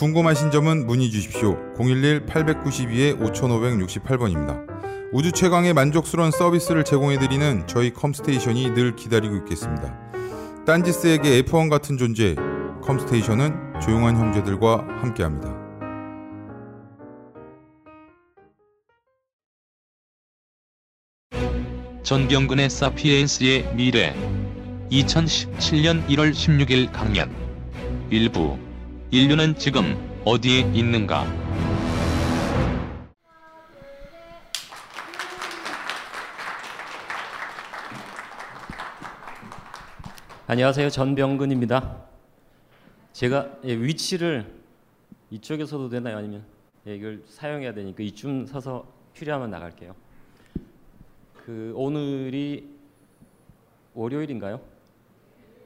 궁금하신 점은 문의 주십시오. 011-892-5568번입니다. 우주 최강의 만족스러운 서비스를 제공해드리는 저희 컴스테이션이 늘 기다리고 있겠습니다. 딴지스에게 F1 같은 존재, 컴스테이션은 조용한 형제들과 함께합니다. 전병근의 사피엔스의 미래 2017년 1월 16일 강연 일부 인류는 지금 어디에 있는가? 안녕하세요. 전병근입니다. 제가 예, 위치를 이쪽에 서도 되나요? 아니면 예, 이걸 사용해야 되니까 이쯤 서서 필요하면 나갈게요. 그 오늘이 월요일인가요?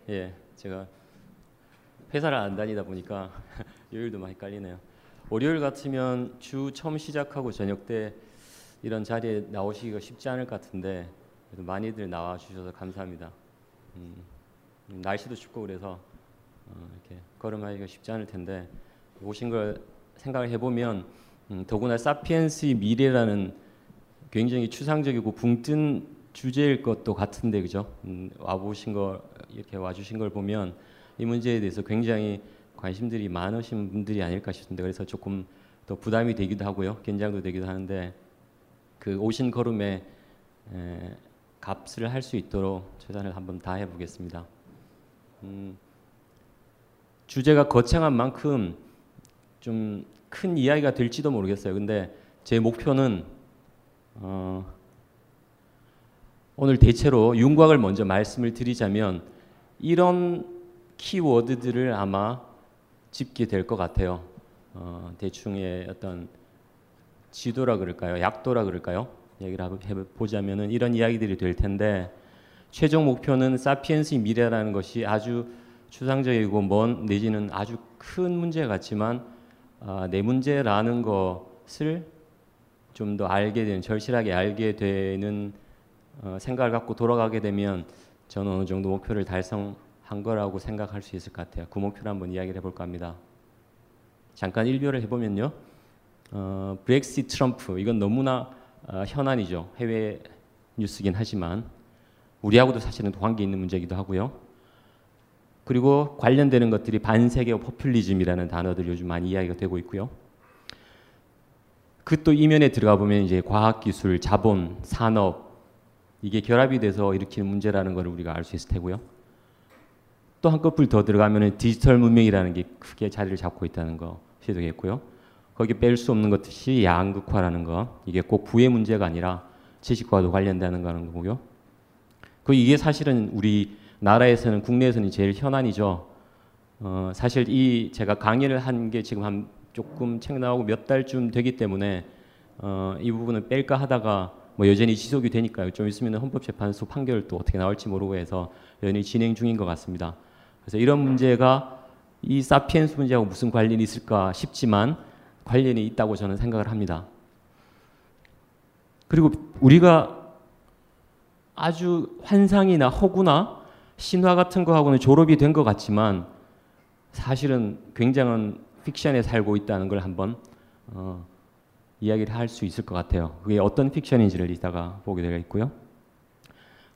예, 제가 회사를 안 다니다 보니까 요일도 많이 헷갈리네요. 월요일 같으면 주 처음 시작하고 저녁 때 이런 자리에 나오시기가 쉽지 않을 것 같은데 그래도 많이들 나와 주셔서 감사합니다. 음, 날씨도 춥고 그래서 어, 이렇게 걸음하기가 쉽지 않을 텐데 오신 걸 생각을 해보면 음, 더구나 사피엔스의 미래라는 굉장히 추상적이고 붕뜬 주제일 것도 같은데 그죠? 음, 와보신 거 이렇게 와주신 걸 보면 이 문제에 대해서 굉장히 관심들이 많으신 분들이 아닐까 싶은데 그래서 조금 더 부담이 되기도 하고요 긴장도 되기도 하는데 그 오신 걸음에 에, 값을 할 수 있도록 최선을 한번 다 해 보겠습니다. 음, 주제가 거창한 만큼 좀 큰 이야기가 될지도 모르겠어요. 근데 제 목표는 어, 오늘 대체로 윤곽을 먼저 말씀을 드리자면 이런 키워드들을 아마 짚게 될 것 같아요. 어, 대충의 어떤 지도라 그럴까요? 약도라 그럴까요? 얘기를 해보자면은 이런 이야기들이 될 텐데 최종 목표는 사피엔스의 미래라는 것이 아주 추상적이고 먼 내지는 아주 큰 문제 같지만 아, 내 문제라는 것을 좀 더 알게 되는 절실하게 알게 되는 어, 생각을 갖고 돌아가게 되면 저는 어느 정도 목표를 달성 한 거라고 생각할 수 있을 것 같아요. 그 목표를 한번 이야기를 해볼까 합니다. 잠깐 일별을 해보면요. 어, 브렉시 트럼프 이건 너무나 어, 현안이죠. 해외 뉴스긴 하지만 우리하고도 사실은 관계 있는 문제이기도 하고요. 그리고 관련되는 것들이 반세계 포퓰리즘이라는 단어들 요즘 많이 이야기가 되고 있고요. 그 또 이면에 들어가 보면 이제 과학기술, 자본, 산업 이게 결합이 돼서 일으키는 문제라는 것을 우리가 알 수 있을 테고요. 또 한꺼풀 더 들어가면 디지털 문명이라는 게 크게 자리를 잡고 있다는 것이 되겠고요. 거기 뺄 수 없는 것이 양극화라는 거 이게 꼭 부의 문제가 아니라 지식과도 관련되는 거는 거고요. 그 이게 사실은 우리 나라에서는 국내에서는 제일 현안이죠. 어, 사실 이 제가 강의를 한 게 지금 한 조금 책 나오고 몇 달쯤 되기 때문에 어, 이 부분을 뺄까 하다가 뭐 여전히 지속이 되니까요. 좀 있으면 헌법재판소 판결도 어떻게 나올지 모르고 해서 여전히 진행 중인 것 같습니다. 그래서 이런 문제가 이 사피엔스 문제하고 무슨 관련이 있을까 싶지만 관련이 있다고 저는 생각을 합니다. 그리고 우리가 아주 환상이나 허구나 신화 같은 거하고는 졸업이 된 것 같지만 사실은 굉장한 픽션에 살고 있다는 걸 한번 어, 이야기를 할 수 있을 것 같아요. 그게 어떤 픽션인지를 이따가 보게 되겠고요.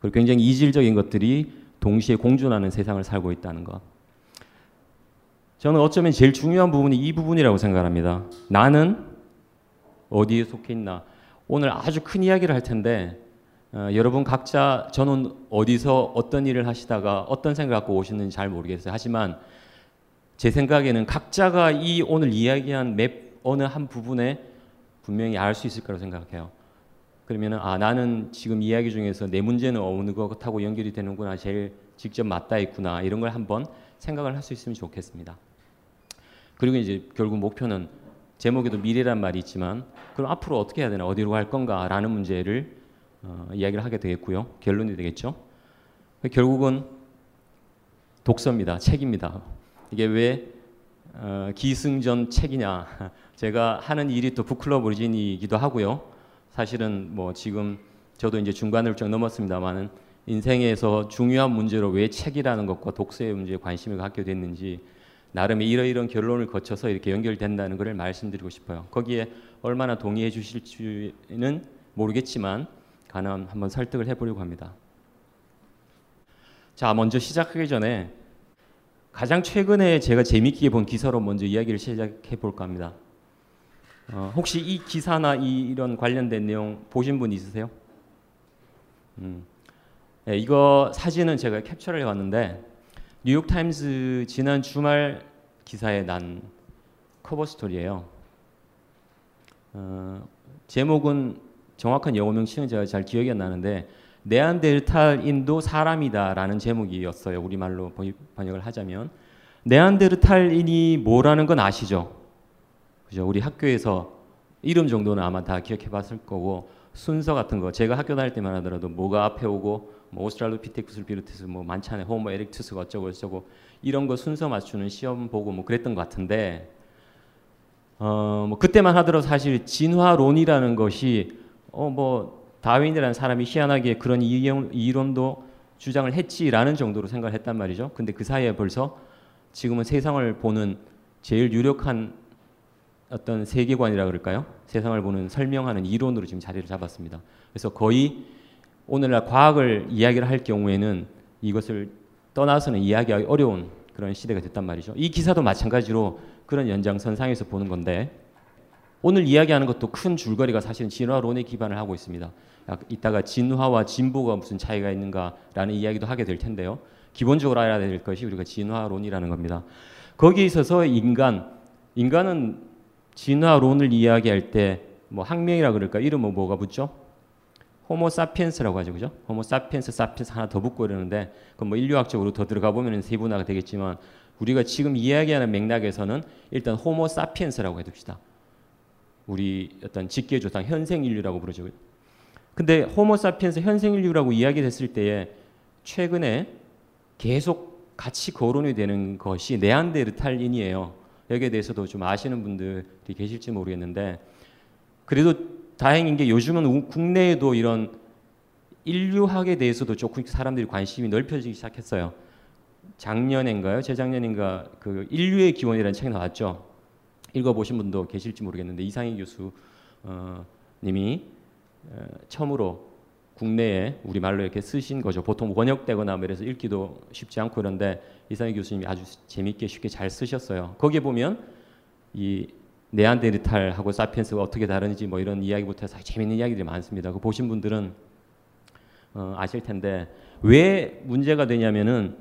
그리고 굉장히 이질적인 것들이 동시에 공존하는 세상을 살고 있다는 것. 저는 어쩌면 제일 중요한 부분이 이 부분이라고 생각합니다. 나는 어디에 속해 있나. 오늘 아주 큰 이야기를 할 텐데 어, 여러분 각자 저는 어디서 어떤 일을 하시다가 어떤 생각을 갖고 오셨는지 잘 모르겠어요. 하지만 제 생각에는 각자가 이 오늘 이야기한 맵 어느 한 부분에 분명히 알 수 있을 거라고 생각해요. 그러면 아 나는 지금 이야기 중에서 내 문제는 어느 것하고 연결이 되는구나 제일 직접 맞닿아 있구나 이런 걸 한번 생각을 할 수 있으면 좋겠습니다. 그리고 이제 결국 목표는 제목에도 미래란 말이 있지만 그럼 앞으로 어떻게 해야 되나 어디로 갈 건가라는 문제를 어, 이야기를 하게 되겠고요. 결론이 되겠죠. 결국은 독서입니다. 책입니다. 이게 왜 어, 기승전 책이냐? 제가 하는 일이 또 북클럽 오리진이기도 하고요. 사실은 뭐 지금 저도 이제 중간을 좀 넘었습니다만은 인생에서 중요한 문제로 왜 책이라는 것과 독서의 문제에 관심을 갖게 됐는지 나름의 이러이러한 결론을 거쳐서 이렇게 연결된다는 것을 말씀드리고 싶어요. 거기에 얼마나 동의해 주실지는 모르겠지만 가능 한번 설득을 해보려고 합니다. 자, 먼저 시작하기 전에 가장 최근에 제가 재밌게 본 기사로 먼저 이야기를 시작해 볼까 합니다. 어, 혹시 이 기사나 이, 런 관련된 내용 보신 분 있으세요? 음. 네, 이거 사진은 제가 캡처를 해왔는데 뉴욕 타임스 지난 주말 기사에 난 커버 스토리예요. 어, 제목은 정확한 영어 명칭은 제가 잘 기억이 안 나는데 네안데르탈인도 사람이다라는 제목이었어요. 우리말로 번역을 하자면 네안데르탈인이 뭐라는 건 아시죠? 그죠? 우리 학교에서 이름 정도는 아마 다 기억해 봤을 거고 순서 같은 거 제가 학교 다닐 때만 하더라도 뭐가 앞에 오고 뭐 오스트랄로피테쿠스를 비롯해서 뭐 많잖아요. 호모 에릭투스가 어쩌고 저쩌고 이런 거 순서 맞추는 시험 보고 뭐 그랬던 것 같은데 어 뭐 그때만 하더라도 사실 진화론이라는 것이 어 뭐 다윈이라는 사람이 희한하게 그런 이론도 주장을 했지라는 정도로 생각을 했단 말이죠. 근데 그 사이에 벌써 지금은 세상을 보는 제일 유력한 어떤 세계관이라 그럴까요? 세상을 보는 설명하는 이론으로 지금 자리를 잡았습니다. 그래서 거의 오늘날 과학을 이야기를 할 경우에는 이것을 떠나서는 이야기하기 어려운 그런 시대가 됐단 말이죠. 이 기사도 마찬가지로 그런 연장선상에서 보는 건데 오늘 이야기하는 것도 큰 줄거리가 사실은 진화론에 기반을 하고 있습니다. 이따가 진화와 진보가 무슨 차이가 있는가라는 이야기도 하게 될 텐데요. 기본적으로 알아야 될 것이 우리가 진화론이라는 겁니다. 거기에 있어서 인간, 인간은 진화론을 이야기할 때 뭐 학명이라 그럴까 이름은 뭐가 붙죠? 호모 사피엔스라고 하죠, 그죠? 호모 사피엔스, 사피엔스 하나 더 붙고 이러는데 그뭐 인류학적으로 더 들어가 보면 세분화가 되겠지만 우리가 지금 이야기하는 맥락에서는 일단 호모 사피엔스라고 해둡시다. 우리 어떤 직계 조상 현생 인류라고 부르죠. 근데 호모 사피엔스 현생 인류라고 이야기됐을 때에 최근에 계속 같이 거론이 되는 것이 네안데르탈인이에요. 여기에 대해서도 좀 아시는 분들이 계실지 모르겠는데 그래도 다행인 게 요즘은 국내에도 이런 인류학에 대해서도 조금 사람들이 관심이 넓혀지기 시작했어요. 작년인가요? 재작년인가 그 인류의 기원이라는 책이 나왔죠. 읽어보신 분도 계실지 모르겠는데 이상희 교수 어, 님이 어, 처음으로 국내에 우리 말로 이렇게 쓰신 거죠. 보통 번역되거나 뭐 이래서 읽기도 쉽지 않고 그런데 이상희 교수님이 아주 재밌게 쉽게 잘 쓰셨어요. 거기에 보면 이 네안데르탈하고 사피엔스가 어떻게 다른지 뭐 이런 이야기부터 해서 재밌는 이야기들이 많습니다. 그 보신 분들은 어, 아실 텐데 왜 문제가 되냐면은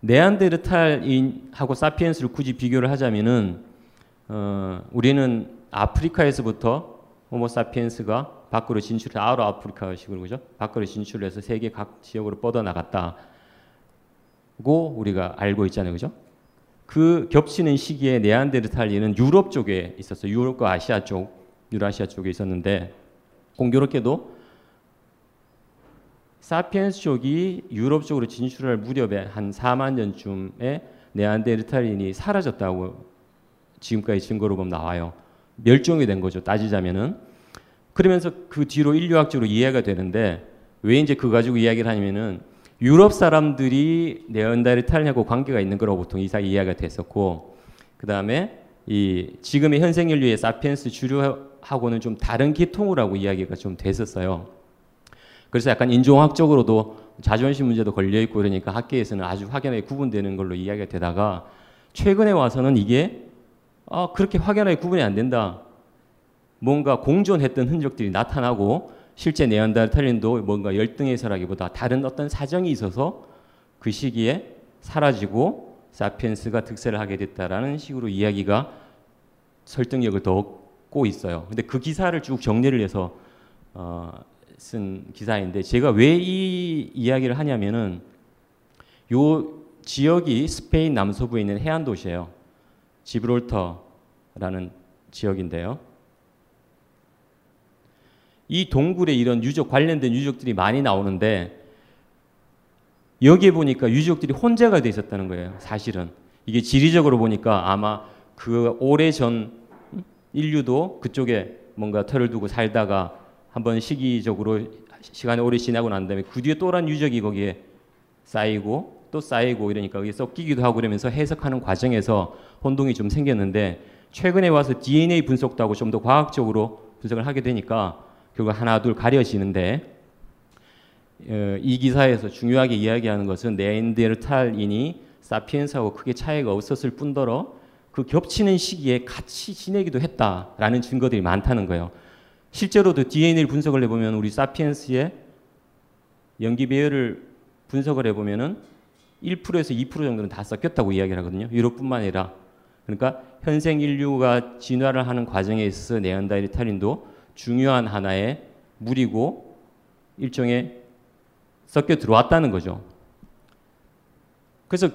네안데르탈인하고 사피엔스를 굳이 비교를 하자면은 어, 우리는 아프리카에서부터 호모사피엔스가 밖으로 진출해 아로 아프리카식으로 그죠? 밖으로 진출해서 세계 각 지역으로 뻗어 나갔다고 우리가 알고 있잖아요, 그죠? 그 겹치는 시기에 네안데르탈인은 유럽 쪽에 있었어요. 유럽과 아시아 쪽, 유라시아 쪽에 있었는데 공교롭게도 사피엔스 쪽이 유럽 쪽으로 진출할 무렵에 한 4만 년쯤에 네안데르탈인이 사라졌다고 지금까지 증거로 보면 나와요. 멸종이 된 거죠. 따지자면은. 그러면서 그 뒤로 인류학적으로 이해가 되는데 왜 이제 그 가지고 이야기를 하냐면은 유럽 사람들이 네안데르탈하고 관계가 있는 거라고 보통 이사 이해가 됐었고 그 다음에 이 지금의 현생 인류의 사피엔스 주류하고는 좀 다른 계통을 하고 이야기가 좀 됐었어요. 그래서 약간 인종학적으로도 자존심 문제도 걸려 있고 그러니까 학계에서는 아주 확연하게 구분되는 걸로 이야기가 되다가 최근에 와서는 이게 아, 그렇게 확연하게 구분이 안 된다. 뭔가 공존했던 흔적들이 나타나고 실제 네안데르탈린도 뭔가 열등해서라기보다 다른 어떤 사정이 있어서 그 시기에 사라지고 사피엔스가 득세를 하게 됐다라는 식으로 이야기가 설득력을 더 얻고 있어요. 근데 그 기사를 쭉 정리를 해서 어, 쓴 기사인데 제가 왜 이 이야기를 하냐면은 요 지역이 스페인 남서부에 있는 해안 도시예요. 지브롤터라는 지역인데요. 이 동굴에 이런 유적 관련된 유적들이 많이 나오는데 여기에 보니까 유적들이 혼재가 돼 있었다는 거예요. 사실은 이게 지리적으로 보니까 아마 그 오래 전 인류도 그쪽에 뭔가 털을 두고 살다가 한번 시기적으로 시간이 오래 지나고 난 다음에 그 뒤에 또란 유적이 거기에 쌓이고 또 쌓이고 이러니까 거기에 섞이기도 하고 그러면서 해석하는 과정에서 혼동이 좀 생겼는데 최근에 와서 DNA 분석도 하고 좀 더 과학적으로 분석을 하게 되니까 결국 하나 둘 가려지는데 어, 이 기사에서 중요하게 이야기하는 것은 네안데르탈인이 사피엔스하고 크게 차이가 없었을 뿐더러 그 겹치는 시기에 같이 지내기도 했다라는 증거들이 많다는 거예요. 실제로도 DNA를 분석을 해보면 우리 사피엔스의 연기 배열을 분석을 해보면은 1%에서 2% 정도는 다 섞였다고 이야기를 하거든요. 유럽뿐만 아니라 그러니까 현생 인류가 진화를 하는 과정에 있어서 네안데르탈인도 중요한 하나의 물이고 일종의 섞여 들어왔다는 거죠. 그래서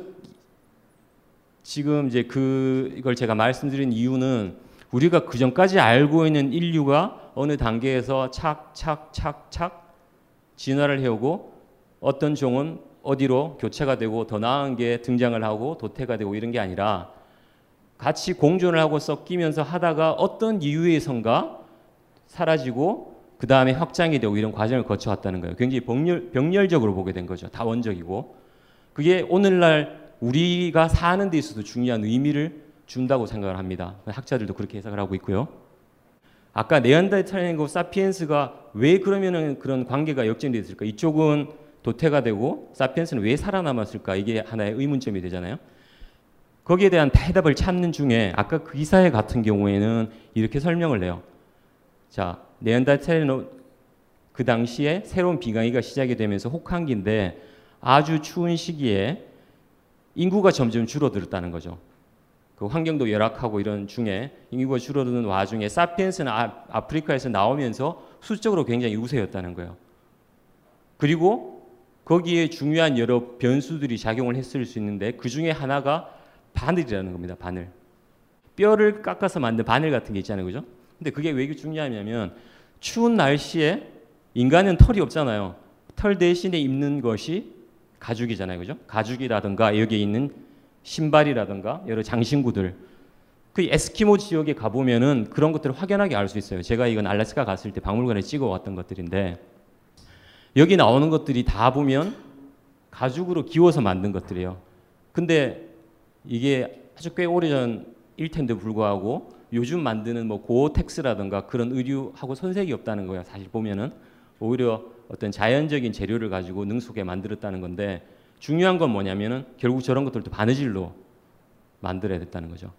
지금 이제 그 이걸 제가 말씀드린 이유는 우리가 그 전까지 알고 있는 인류가 어느 단계에서 착착착착 진화를 해오고 어떤 종은 어디로 교체가 되고 더 나은 게 등장을 하고 도태가 되고 이런 게 아니라 같이 공존을 하고 섞이면서 하다가 어떤 이유에선가 사라지고 그 다음에 확장이 되고 이런 과정을 거쳐왔다는 거예요. 굉장히 병렬, 병렬적으로 보게 된 거죠. 다원적이고 그게 오늘날 우리가 사는 데 있어도 중요한 의미를 준다고 생각을 합니다. 학자들도 그렇게 해석을 하고 있고요. 아까 네안데르탈인과 사피엔스가 왜 그러면은 그런 관계가 역전이 됐을까? 이쪽은 도태가 되고 사피엔스는 왜 살아남았을까? 이게 하나의 의문점이 되잖아요. 거기에 대한 대답을 찾는 중에 아까 그 기사에 같은 경우에는 이렇게 설명을 해요. 자, 네안데르탈인은 그 당시에 새로운 비강이가 시작이 되면서 혹한기인데 아주 추운 시기에 인구가 점점 줄어들었다는 거죠. 그 환경도 열악하고 이런 중에 인구가 줄어드는 와중에 사피엔스는 아, 아프리카에서 나오면서 수적으로 굉장히 우세였다는 거예요. 그리고 거기에 중요한 여러 변수들이 작용을 했을 수 있는데 그 중에 하나가 바늘이라는 겁니다. 바늘. 뼈를 깎아서 만든 바늘 같은 게 있잖아요. 그죠? 근데 그게 왜 중요하냐면 추운 날씨에 인간은 털이 없잖아요. 털 대신에 입는 것이 가죽이잖아요. 그죠? 가죽이라든가 여기 있는 신발이라든가 여러 장신구들 그 에스키모 지역에 가보면은 그런 것들을 확연하게 알 수 있어요. 제가 이건 알래스카 갔을 때 박물관에 찍어 왔던 것들인데 여기 나오는 것들이 다 보면 가죽으로 기워서 만든 것들이에요. 근데 이게 아주 꽤 오래전 일 텐데 불구하고 요즘 만드는 뭐 고텍스라든가 그런 의류하고 손색이 없다는 거예요. 사실 보면은 오히려 어떤 자연적인 재료를 가지고 능숙하게 만들었다는 건데 중요한 건 뭐냐면은 결국 저런 것들도 바느질로 만들어야 됐다는 거죠.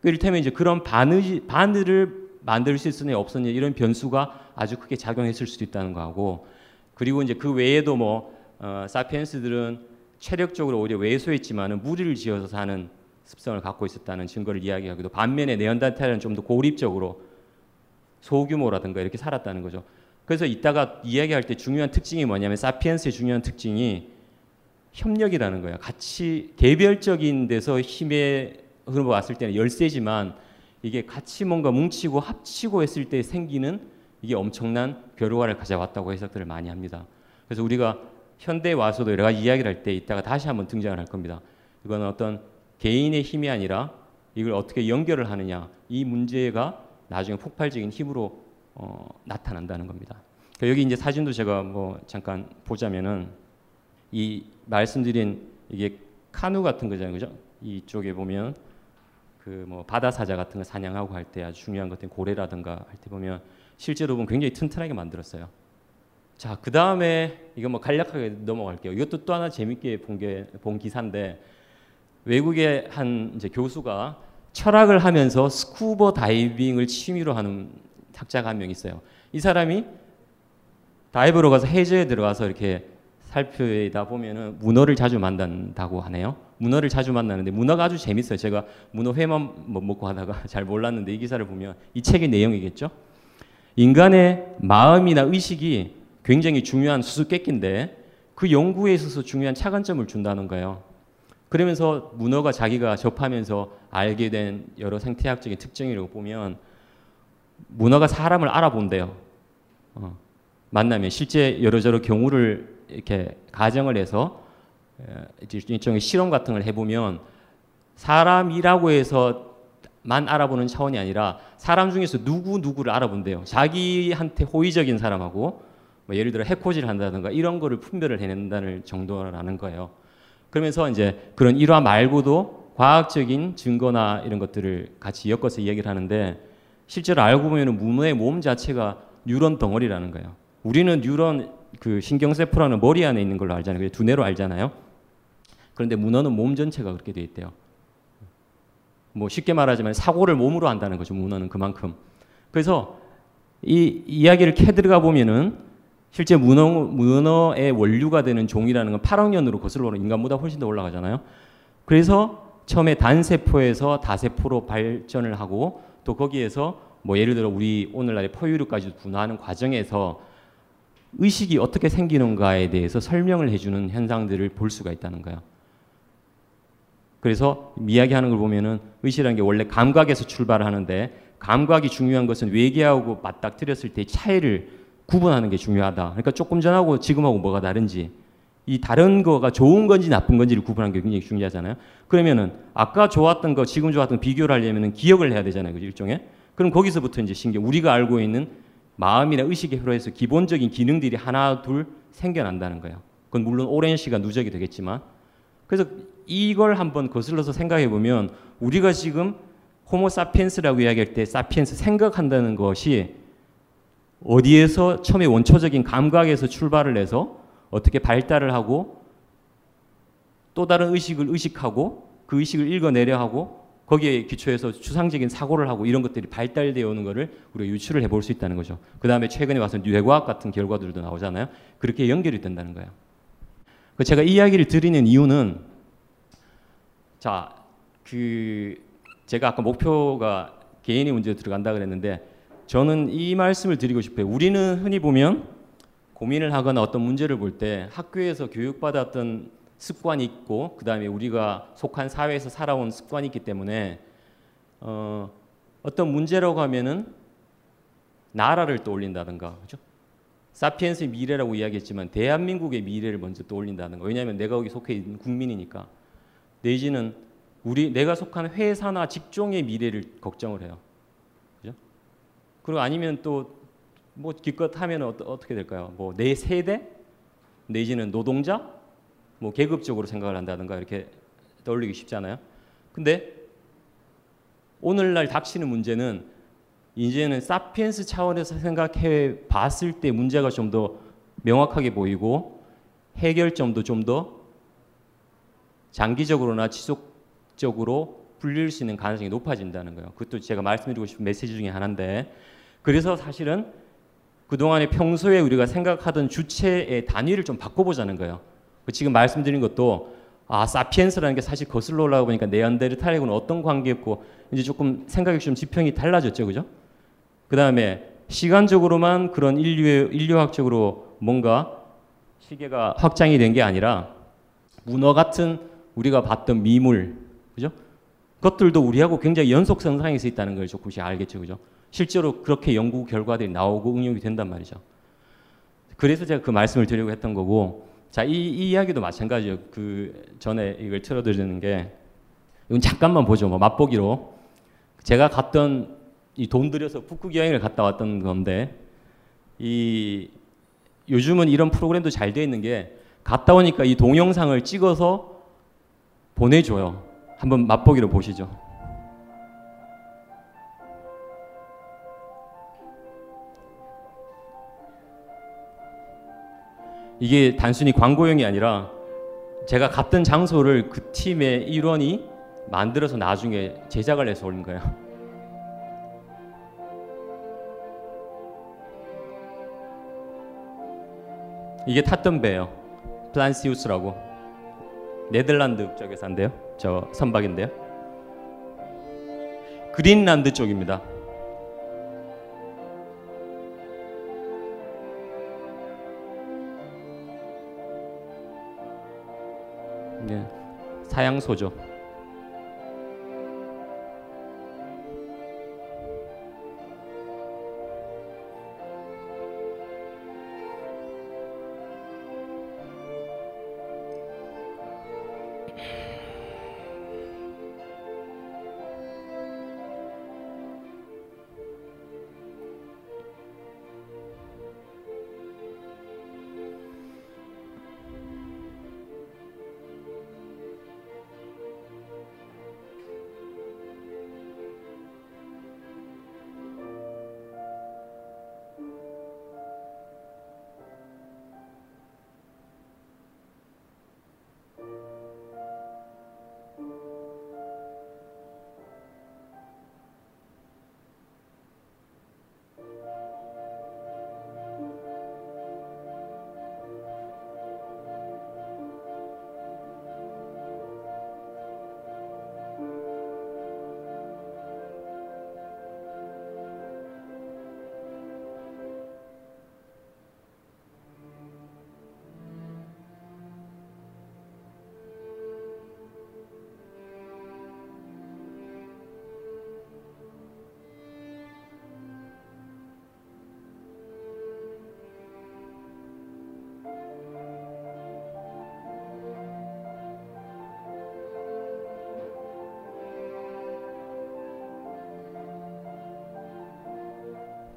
그 이를테면 이제 그런 바느질, 바늘을 만들 수 있으냐 없었냐 이런 변수가 아주 크게 작용했을 수도 있다는 거하고 그리고 이제 그 외에도 뭐 어, 사피엔스들은 체력적으로 오히려 왜소했지만은 무리를 지어서 사는 습성을 갖고 있었다는 증거를 이야기하기도 반면에 네언달탈은 좀 더 고립적으로 소규모라든가 이렇게 살았다는 거죠. 그래서 이따가 이야기할 때 중요한 특징이 뭐냐면 사피엔스의 중요한 특징이 협력이라는 거예요. 같이 개별적인 데서 힘에 흐름 왔을 때는 열세지만 이게 같이 뭔가 뭉치고 합치고 했을 때 생기는 이게 엄청난 결과를 가져왔다고 해석들을 많이 합니다. 그래서 우리가 현대에 와서도 여러 가지 이야기를 할 때 이따가 다시 한번 등장을 할 겁니다. 이건 어떤 개인의 힘이 아니라 이걸 어떻게 연결을 하느냐 이 문제가 나중에 폭발적인 힘으로 어, 나타난다는 겁니다. 그러니까 여기 이제 사진도 제가 뭐 잠깐 보자면은 이 말씀드린 이게 카누 같은 거잖아요, 그죠? 이쪽에 보면 그 뭐 바다 사자 같은 거 사냥하고 할 때 아주 중요한 것들 고래라든가 할 때 보면 실제로 보면 굉장히 튼튼하게 만들었어요. 자, 그 다음에 이거 뭐 간략하게 넘어갈게요. 이것도 또 하나 재밌게 본 게 본 기사인데 외국의 한 이제 교수가 철학을 하면서 스쿠버 다이빙을 취미로 하는 학자가 한 명 있어요. 이 사람이 다이버로 가서 해저에 들어가서 이렇게 살펴다 보면은 문어를 자주 만난다고 하네요. 문어를 자주 만나는데 문어가 아주 재밌어요. 제가 문어 회만 뭐 먹고 하다가 잘 몰랐는데 이 기사를 보면 이 책의 내용이겠죠. 인간의 마음이나 의식이 굉장히 중요한 수수께끼인데 그 연구에 있어서 중요한 차관점을 준다는 거예요. 그러면서 문어가 자기가 접하면서 알게 된 여러 생태학적인 특징이라고 보면 문어가 사람을 알아본대요. 어, 만나면 실제 여러 저러 경우를 이렇게 가정을 해서 일종의 실험 같은 걸 해보면 사람이라고 해서 만 알아보는 차원이 아니라 사람 중에서 누구 누구를 알아본대요. 자기한테 호의적인 사람하고 뭐 예를 들어 해코지를 한다든가 이런 거를 분별을 해낸다는 정도라는 거예요. 그러면서 이제 그런 일화 말고도 과학적인 증거나 이런 것들을 같이 엮어서 이야기를 하는데 실제로 알고 보면 문어의 몸 자체가 뉴런 덩어리라는 거예요. 우리는 뉴런 그 신경세포라는 머리 안에 있는 걸로 알잖아요. 두뇌로 알잖아요. 그런데 문어는 몸 전체가 그렇게 돼 있대요. 뭐 쉽게 말하자면 사고를 몸으로 한다는 거죠. 문어는 그만큼. 그래서 이 이야기를 캐 들어가 보면은 실제 문어, 문어의 원류가 되는 종이라는 건 8억 년으로 거슬러 인간보다 훨씬 더 올라가잖아요. 그래서 처음에 단세포에서 다세포로 발전을 하고 또 거기에서 뭐 예를 들어 우리 오늘날의 포유류까지 분화하는 과정에서 의식이 어떻게 생기는가에 대해서 설명을 해주는 현상들을 볼 수가 있다는 거예요. 그래서 이야기하는 걸 보면은 의식이라는 게 원래 감각에서 출발하는데 감각이 중요한 것은 외계하고 맞닥뜨렸을 때 차이를 구분하는 게 중요하다. 그러니까 조금 전하고 지금하고 뭐가 다른지 이 다른 거가 좋은 건지 나쁜 건지를 구분하는 게 굉장히 중요하잖아요. 그러면은 아까 좋았던 거 지금 좋았던 거 비교를 하려면은 기억을 해야 되잖아요. 그 일종의. 그럼 거기서부터 이제 신경 우리가 알고 있는 마음이나 의식의 흐로에서 기본적인 기능들이 하나 둘 생겨난다는 거예요. 그건 물론 오랜 시간 누적이 되겠지만 그래서 이걸 한번 거슬러서 생각해 보면 우리가 지금 호모 사피엔스라고 이야기할 때 사피엔스 생각한다는 것이 어디에서 처음에 원초적인 감각에서 출발을 해서 어떻게 발달을 하고 또 다른 의식을 의식하고 그 의식을 읽어내려 하고 거기에 기초해서 추상적인 사고를 하고 이런 것들이 발달되어 오는 것을 우리가 유추를 해볼 수 있다는 거죠. 그 다음에 최근에 와서 뇌과학 같은 결과들도 나오잖아요. 그렇게 연결이 된다는 거예요. 그 제가 이 이야기를 드리는 이유는 자, 그 제가 아까 목표가 개인의 문제로 들어간다 그랬는데 저는 이 말씀을 드리고 싶어요. 우리는 흔히 보면 고민을 하거나 어떤 문제를 볼 때 학교에서 교육받았던 습관이 있고 그 다음에 우리가 속한 사회에서 살아온 습관이 있기 때문에 어, 어떤 문제라고 하면은 나라를 떠올린다든가 그죠? 사피엔스의 미래라고 이야기했지만 대한민국의 미래를 먼저 떠올린다는 거. 왜냐하면 내가 거기 속해 있는 국민이니까. 내지는 우리 내가 속한 회사나 직종의 미래를 걱정을 해요. 그리고 아니면 또 뭐 기껏 하면 어떻게 될까요? 뭐 내 세대 내지는 노동자 뭐 계급적으로 생각을 한다든가 이렇게 떠올리기 쉽잖아요. 근데 오늘날 닥치는 문제는 이제는 사피엔스 차원에서 생각해 봤을 때 문제가 좀 더 명확하게 보이고 해결점도 좀 더 장기적으로나 지속적으로 불릴 수 있는 가능성이 높아진다는 거예요. 그것도 제가 말씀드리고 싶은 메시지 중에 하나인데 그래서 사실은 그동안에 평소에 우리가 생각하던 주체의 단위를 좀 바꿔보자는 거예요. 그 지금 말씀드린 것도 아 사피엔스라는 게 사실 거슬러 올라가 보니까 네안데르탈하고는 어떤 관계였고 이제 조금 생각이 좀 지평이 달라졌죠, 그죠? 그 다음에 시간적으로만 그런 인류의 인류학적으로 뭔가 시계가 확장이 된 게 아니라 문어 같은 우리가 봤던 미물, 그죠? 그것들도 우리하고 굉장히 연속성상에서 있다는 걸 조금씩 알겠죠, 그죠? 실제로 그렇게 연구 결과들이 나오고 응용이 된단 말이죠. 그래서 제가 그 말씀을 드리려고 했던 거고, 자, 이, 이 이야기도 마찬가지예요. 그 전에 이걸 틀어드리는 게, 이건 잠깐만 보죠. 뭐 맛보기로. 제가 갔던 이 돈 들여서 북극 여행을 갔다 왔던 건데, 이 요즘은 이런 프로그램도 잘 되어 있는 게 갔다 오니까 이 동영상을 찍어서 보내줘요. 한번 맛보기로 보시죠. 이게 단순히 광고용이 아니라 제가 갔던 장소를 그 팀의 일원이 만들어서 나중에 제작을 해서 올린 거예요. 이게 탔던 배예요. 플란시우스라고 네덜란드 쪽에서 한대요. 저 선박인데요. 그린란드 쪽입니다. 사양소죠.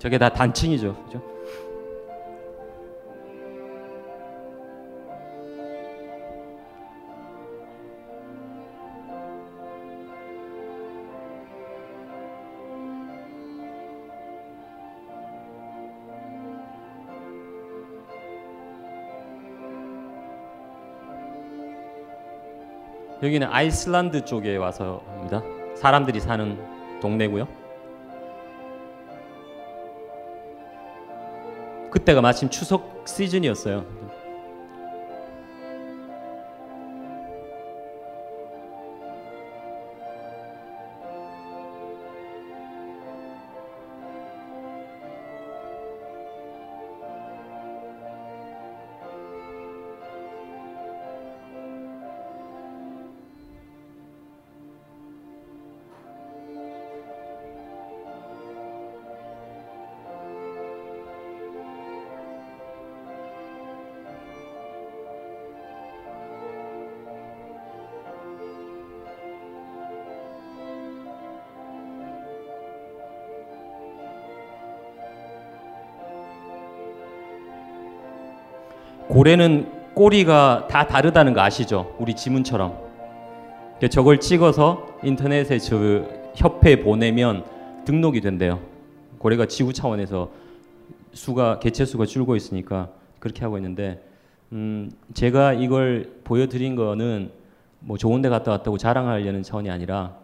저게 다 단층이죠. 그죠? 여기는 아이슬란드 쪽에 와서입니다. 사람들이 사는 동네고요. 그때가 마침 추석 시즌이었어요. 고래는 꼬리가 다 다르다는 거 아시죠? 우리 지문처럼. 저걸 찍어서 인터넷에 저 협회에 보내면 등록이 된대요. 고래가 지구 차원에서 수가 개체 수가 줄고 있으니까 그렇게 하고 있는데 음, 제가 이걸 보여드린 거는 뭐 좋은데 갔다 왔다고 자랑하려는 차원이 아니라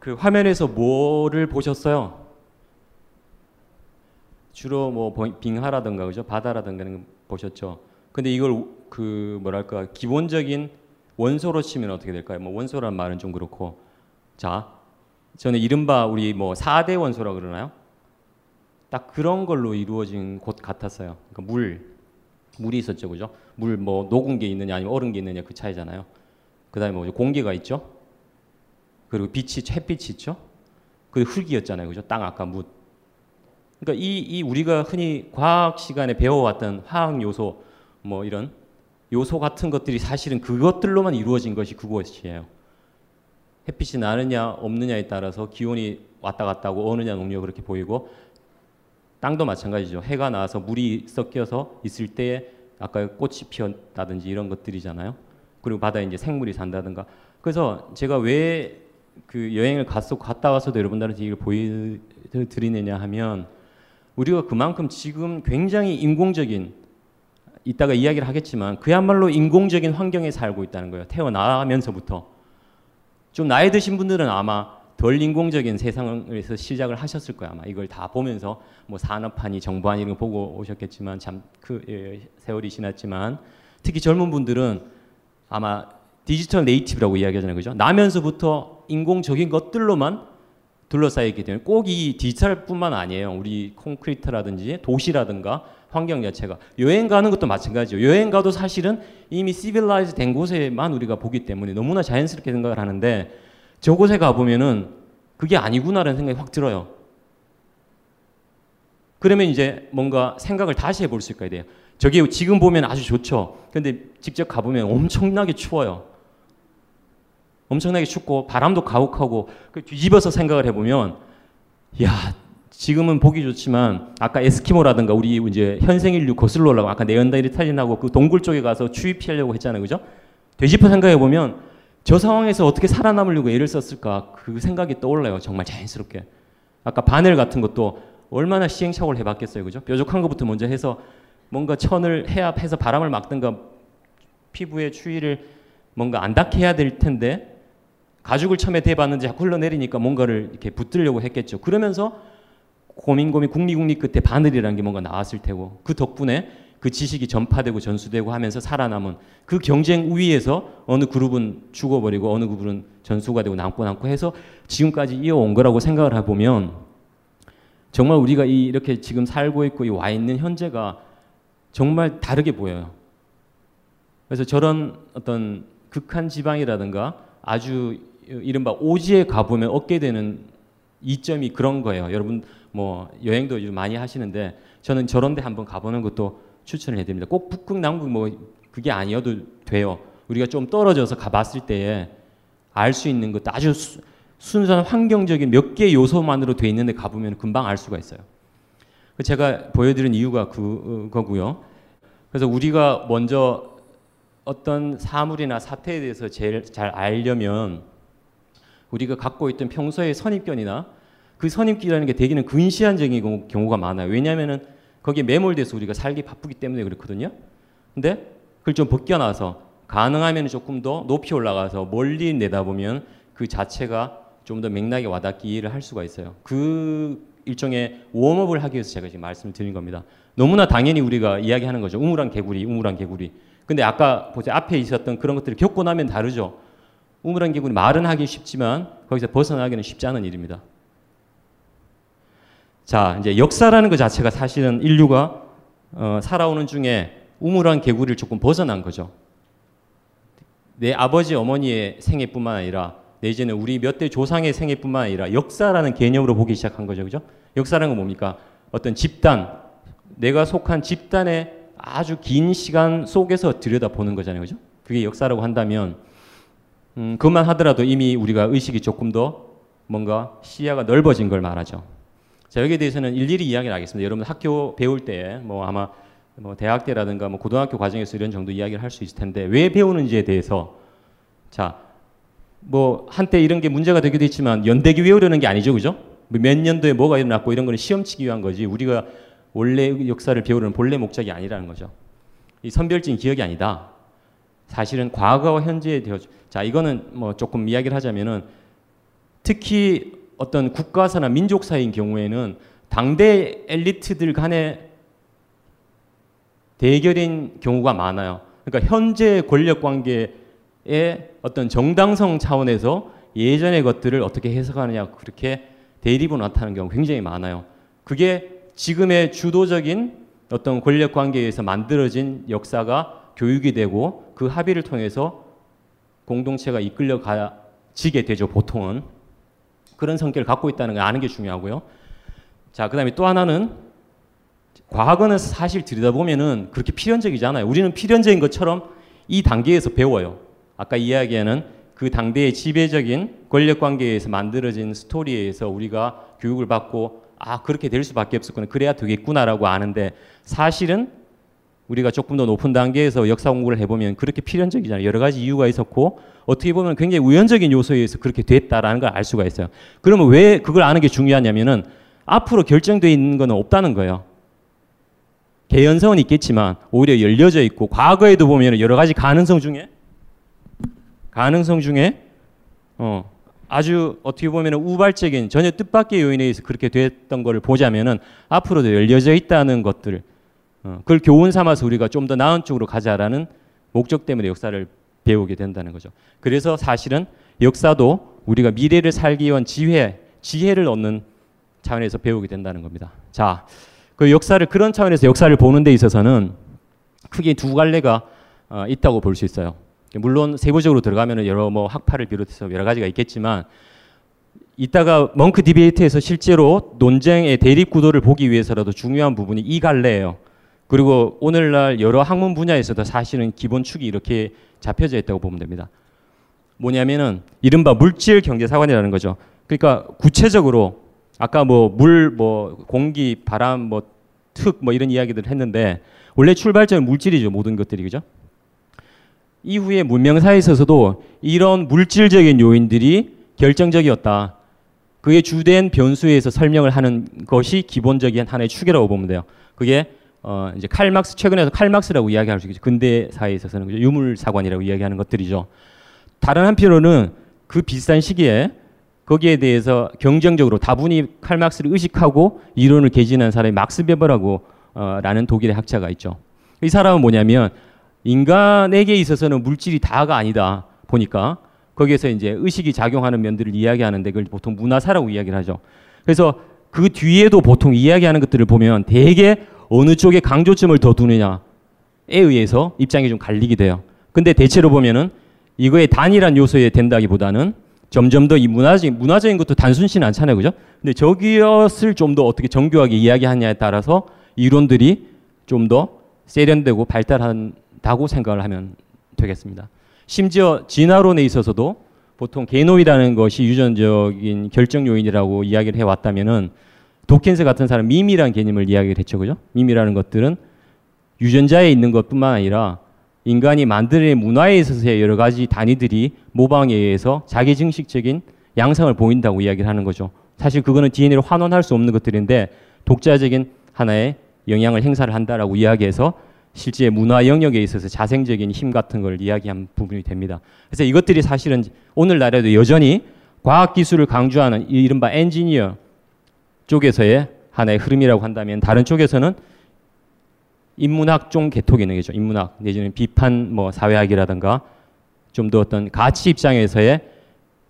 그 화면에서 뭐를 보셨어요? 주로 뭐 보- 빙하라든가 그죠 바다라든가 보셨죠. 근데 이걸 그 뭐랄까 기본적인 원소로 치면 어떻게 될까요? 뭐 원소란 말은 좀 그렇고 자 저는 이른바 우리 뭐 4대 원소라 그러나요? 딱 그런 걸로 이루어진 곳 같았어요. 그러니까 물 물이 있었죠, 그죠? 물 뭐 녹은 게 있느냐 아니면 얼은 게 있느냐 그 차이잖아요. 그다음에 뭐 공기가 있죠. 그리고 빛이 햇빛이 있죠. 그리고 흙이었잖아요, 그죠? 땅 아까 묻. 그러니까 이, 이 우리가 흔히 과학 시간에 배워왔던 화학 요소 뭐 이런 요소 같은 것들이 사실은 그것들로만 이루어진 것이 그것이에요. 햇빛이 나느냐 없느냐에 따라서 기온이 왔다 갔다 하고 어느냐 녹냐 그렇게 보이고 땅도 마찬가지죠. 해가 나와서 물이 섞여서 있을 때 아까 꽃이 피었다든지 이런 것들이잖아요. 그리고 바다에 이제 생물이 산다든가. 그래서 제가 왜 그 여행을 갔다 와서도 여러분들한테 이걸 보여드리느냐 하면 우리가 그만큼 지금 굉장히 인공적인 이따가 이야기를 하겠지만 그야말로 인공적인 환경에 살고 있다는 거예요. 태어나면서부터. 좀 나이 드신 분들은 아마 덜 인공적인 세상에서 시작을 하셨을 거야 아마. 이걸 다 보면서 뭐 산업하니 정보하니 이런 거 보고 오셨겠지만 참그 예, 세월이 지났지만 특히 젊은 분들은 아마 digital native라고 이야기하잖아요. 그죠? 나면서부터 인공적인 것들로만 둘러싸여 있기 때문에 꼭 이 디지털뿐만 아니에요 우리 콘크리트라든지 도시라든가 환경 자체가 여행 가는 것도 마찬가지죠. 여행 가도 사실은 이미 civilized 된 곳에만 우리가 보기 때문에 너무나 자연스럽게 생각을 하는데 저곳에 가 보면은 그게 아니구나라는 생각이 확 들어요. 그러면 이제 뭔가 생각을 다시 해볼 수 있게 돼요. 저게 지금 보면 아주 좋죠. 근데 직접 가보면 엄청나게 추워요. 엄청나게 춥고 바람도 가혹하고 그 뒤집어서 생각을 해보면 야 지금은 보기 좋지만 아까 에스키모라든가 우리 이제 현생인류 거슬러 올라가 아까 네언다르탈린하고 그 동굴 쪽에 가서 추위 피하려고 했잖아요, 그죠? 되짚어 생각해 보면 저 상황에서 어떻게 살아남으려고 애를 썼을까 그 생각이 떠올라요, 정말 자연스럽게. 아까 바늘 같은 것도 얼마나 시행착오를 해봤겠어요, 그죠? 뾰족한 것부터 먼저 해서 뭔가 천을 해압해서 바람을 막든가 피부의 추위를 뭔가 안 닿게 해야 될 텐데 가죽을 처음에 대봤는데 자꾸 흘러내리니까 뭔가를 이렇게 붙들려고 했겠죠. 그러면서 고민 고민 국리국리 끝에 바늘이라는 게 뭔가 나왔을 테고 그 덕분에 그 지식이 전파되고 전수되고 하면서 살아남은 그 경쟁 우위에서 어느 그룹은 죽어버리고 어느 그룹은 전수가 되고 남고 남고 해서 지금까지 이어온 거라고 생각을 해보면 정말 우리가 이 이렇게 지금 살고 있고 와 있는 현재가 정말 다르게 보여요. 그래서 저런 어떤 극한 지방이라든가 아주 이른바 오지에 가보면 얻게 되는 이점이 그런 거예요. 여러분 뭐 여행도 많이 하시는데 저는 저런 데 한번 가보는 것도 추천을 해드립니다. 꼭 북극, 남극 뭐 그게 아니어도 돼요. 우리가 좀 떨어져서 가봤을 때에 알 수 있는 것도 아주 수, 순수한 환경적인 몇개 요소만으로 돼 있는데 가보면 금방 알 수가 있어요. 제가 보여드린 이유가 그거고요. 그래서 우리가 먼저 어떤 사물이나 사태에 대해서 제일 잘 알려면 우리가 갖고 있던 평소의 선입견이나 그 선입견이라는 게 대개는 근시안적인 경우가 많아요. 왜냐하면은 거기에 매몰돼서 우리가 살기 바쁘기 때문에 그렇거든요. 근데 그걸 좀 벗겨나서 가능하면 조금 더 높이 올라가서 멀리 내다보면 그 자체가 좀 더 맥락에 와닿게 이해를 할 수가 있어요. 그 일종의 웜업을 하기 위해서 제가 지금 말씀을 드린 겁니다. 너무나 당연히 우리가 이야기하는 거죠. 우물한 개구리, 우물한 개구리. 근데 아까 보세요. 앞에 있었던 그런 것들을 겪고 나면 다르죠. 우물한 개구리 말은 하기 쉽지만 거기서 벗어나기는 쉽지 않은 일입니다. 자, 이제 역사라는 것 자체가 사실은 인류가 어, 살아오는 중에 우물한 개구리를 조금 벗어난 거죠. 내 아버지 어머니의 생애뿐만 아니라 내지는 우리 몇 대 조상의 생애뿐만 아니라 역사라는 개념으로 보기 시작한 거죠. 그죠? 역사라는 건 뭡니까? 어떤 집단, 내가 속한 집단의 아주 긴 시간 속에서 들여다보는 거잖아요. 그죠? 그게 역사라고 한다면 음, 그것만 하더라도 이미 우리가 의식이 조금 더 뭔가 시야가 넓어진 걸 말하죠. 자, 여기에 대해서는 일일이 이야기를 하겠습니다. 여러분 학교 배울 때 뭐 아마 뭐 대학 때라든가 뭐 고등학교 과정에서 이런 정도 이야기를 할 수 있을 텐데 왜 배우는지에 대해서 자, 뭐 한때 이런 게 문제가 되기도 했지만 연대기 외우려는 게 아니죠. 그죠? 뭐몇 년도에 뭐가 일어났고 이런 거는 시험 치기 위한 거지 우리가 원래 역사를 배우는 본래 목적이 아니라는 거죠. 이 선별적인 기억이 아니다. 사실은 과거와 현재에 되어 자 이거는 뭐 조금 이야기를 하자면은 특히 어떤 국가사나 민족사인 경우에는 당대 엘리트들 간의 대결인 경우가 많아요. 그러니까 현재 권력 관계의 어떤 정당성 차원에서 예전의 것들을 어떻게 해석하느냐 그렇게 대립으로 나타나는 경우 굉장히 많아요. 그게 지금의 주도적인 어떤 권력 관계에서 만들어진 역사가 교육이 되고 그 합의를 통해서 공동체가 이끌려 가지게 되죠, 보통은. 그런 성격을 갖고 있다는 걸 아는 게 중요하고요. 자, 그 다음에 또 하나는 과거는 사실 들여다보면은 그렇게 필연적이지 않아요. 우리는 필연적인 것처럼 이 단계에서 배워요. 아까 이야기하는 그 당대의 지배적인 권력 관계에서 만들어진 스토리에서 우리가 교육을 받고 아, 그렇게 될 수밖에 없었구나. 그래야 되겠구나라고 아는데 사실은 우리가 조금 더 높은 단계에서 역사 공부를 해보면 그렇게 필연적이잖아요. 여러 가지 이유가 있었고 어떻게 보면 굉장히 우연적인 요소에 의해서 그렇게 됐다라는 걸 알 수가 있어요. 그러면 왜 그걸 아는 게 중요하냐면은 앞으로 결정되어 있는 건 없다는 거예요. 개연성은 있겠지만 오히려 열려져 있고 과거에도 보면 여러 가지 가능성 중에 가능성 중에 어 아주 어떻게 보면 우발적인 전혀 뜻밖의 요인에 의해서 그렇게 됐던 것을 보자면은 앞으로도 열려져 있다는 것들 어, 그걸 교훈 삼아서 우리가 좀 더 나은 쪽으로 가자라는 목적 때문에 역사를 배우게 된다는 거죠. 그래서 사실은 역사도 우리가 미래를 살기 위한 지혜, 지혜를 얻는 차원에서 배우게 된다는 겁니다. 자, 그 역사를 그런 차원에서 역사를 보는 데 있어서는 크게 두 갈래가 어, 있다고 볼 수 있어요. 물론 세부적으로 들어가면 여러 뭐 학파를 비롯해서 여러 가지가 있겠지만 이따가 멍크 디베이트에서 실제로 논쟁의 대립 구도를 보기 위해서라도 중요한 부분이 이 갈래예요. 그리고 오늘날 여러 학문 분야에서도 사실은 기본 축이 이렇게 잡혀져 있다고 보면 됩니다. 뭐냐면은 이른바 물질 경제 사관이라는 거죠. 그러니까 구체적으로 아까 뭐 물, 뭐 공기, 바람, 뭐 특, 뭐 이런 이야기들 했는데 원래 출발점은 물질이죠. 모든 것들이 그죠? 이후에 문명사에 있어서도 이런 물질적인 요인들이 결정적이었다. 그게 주된 변수에서 설명을 하는 것이 기본적인 하나의 축이라고 보면 돼요. 그게 어 이제 칼막스 최근에서 칼막스라고 이야기할 수 있죠. 근대 사회에 있어서는 그죠? 유물 사관이라고 이야기하는 것들이죠. 다른 한편으로는 그 비슷한 시기에 거기에 대해서 경쟁적으로 다분히 칼막스를 의식하고 이론을 개진한 사람이 막스 베버라고 어, 라는 독일의 학자가 있죠. 이 사람은 뭐냐면 인간에게 있어서는 물질이 다가 아니다 보니까 거기에서 이제 의식이 작용하는 면들을 이야기하는데 그걸 보통 문화사라고 이야기를 하죠. 그래서 그 뒤에도 보통 이야기하는 것들을 보면 대개 어느 쪽에 강조점을 더 두느냐에 의해서 입장이 좀 갈리게 돼요. 근데 대체로 보면은 이거의 단일한 요소에 된다기보다는 점점 더 이 문화적인 문화적인 것도 단순치는 않잖아요, 그죠? 근데 저기엇을 좀 더 어떻게 정교하게 이야기하냐에 따라서 이론들이 좀 더 세련되고 발달한다고 생각을 하면 되겠습니다. 심지어 진화론에 있어서도 보통 개노이라는 것이 유전적인 결정 요인이라고 이야기를 해왔다면은 도킨스 같은 사람 미미라는 개념을 이야기를 했죠, 그죠? 미미라는 것들은 유전자에 있는 것뿐만 아니라 인간이 만드는 문화에 있어서의 여러 가지 단위들이 모방에 의해서 자기 증식적인 양상을 보인다고 이야기를 하는 거죠. 사실 그거는 DNA를 환원할 수 없는 것들인데 독자적인 하나의 영향을 행사를 한다라고 이야기해서 실제 문화 영역에 있어서 자생적인 힘 같은 걸 이야기한 부분이 됩니다. 그래서 이것들이 사실은 오늘날에도 여전히 과학 기술을 강조하는 이른바 엔지니어 쪽에서의 하나의 흐름이라고 한다면 다른 쪽에서는 인문학종 계통이 있는 거죠. 인문학 내지는 비판 뭐 사회학이라든가 좀 더 어떤 가치 입장에서의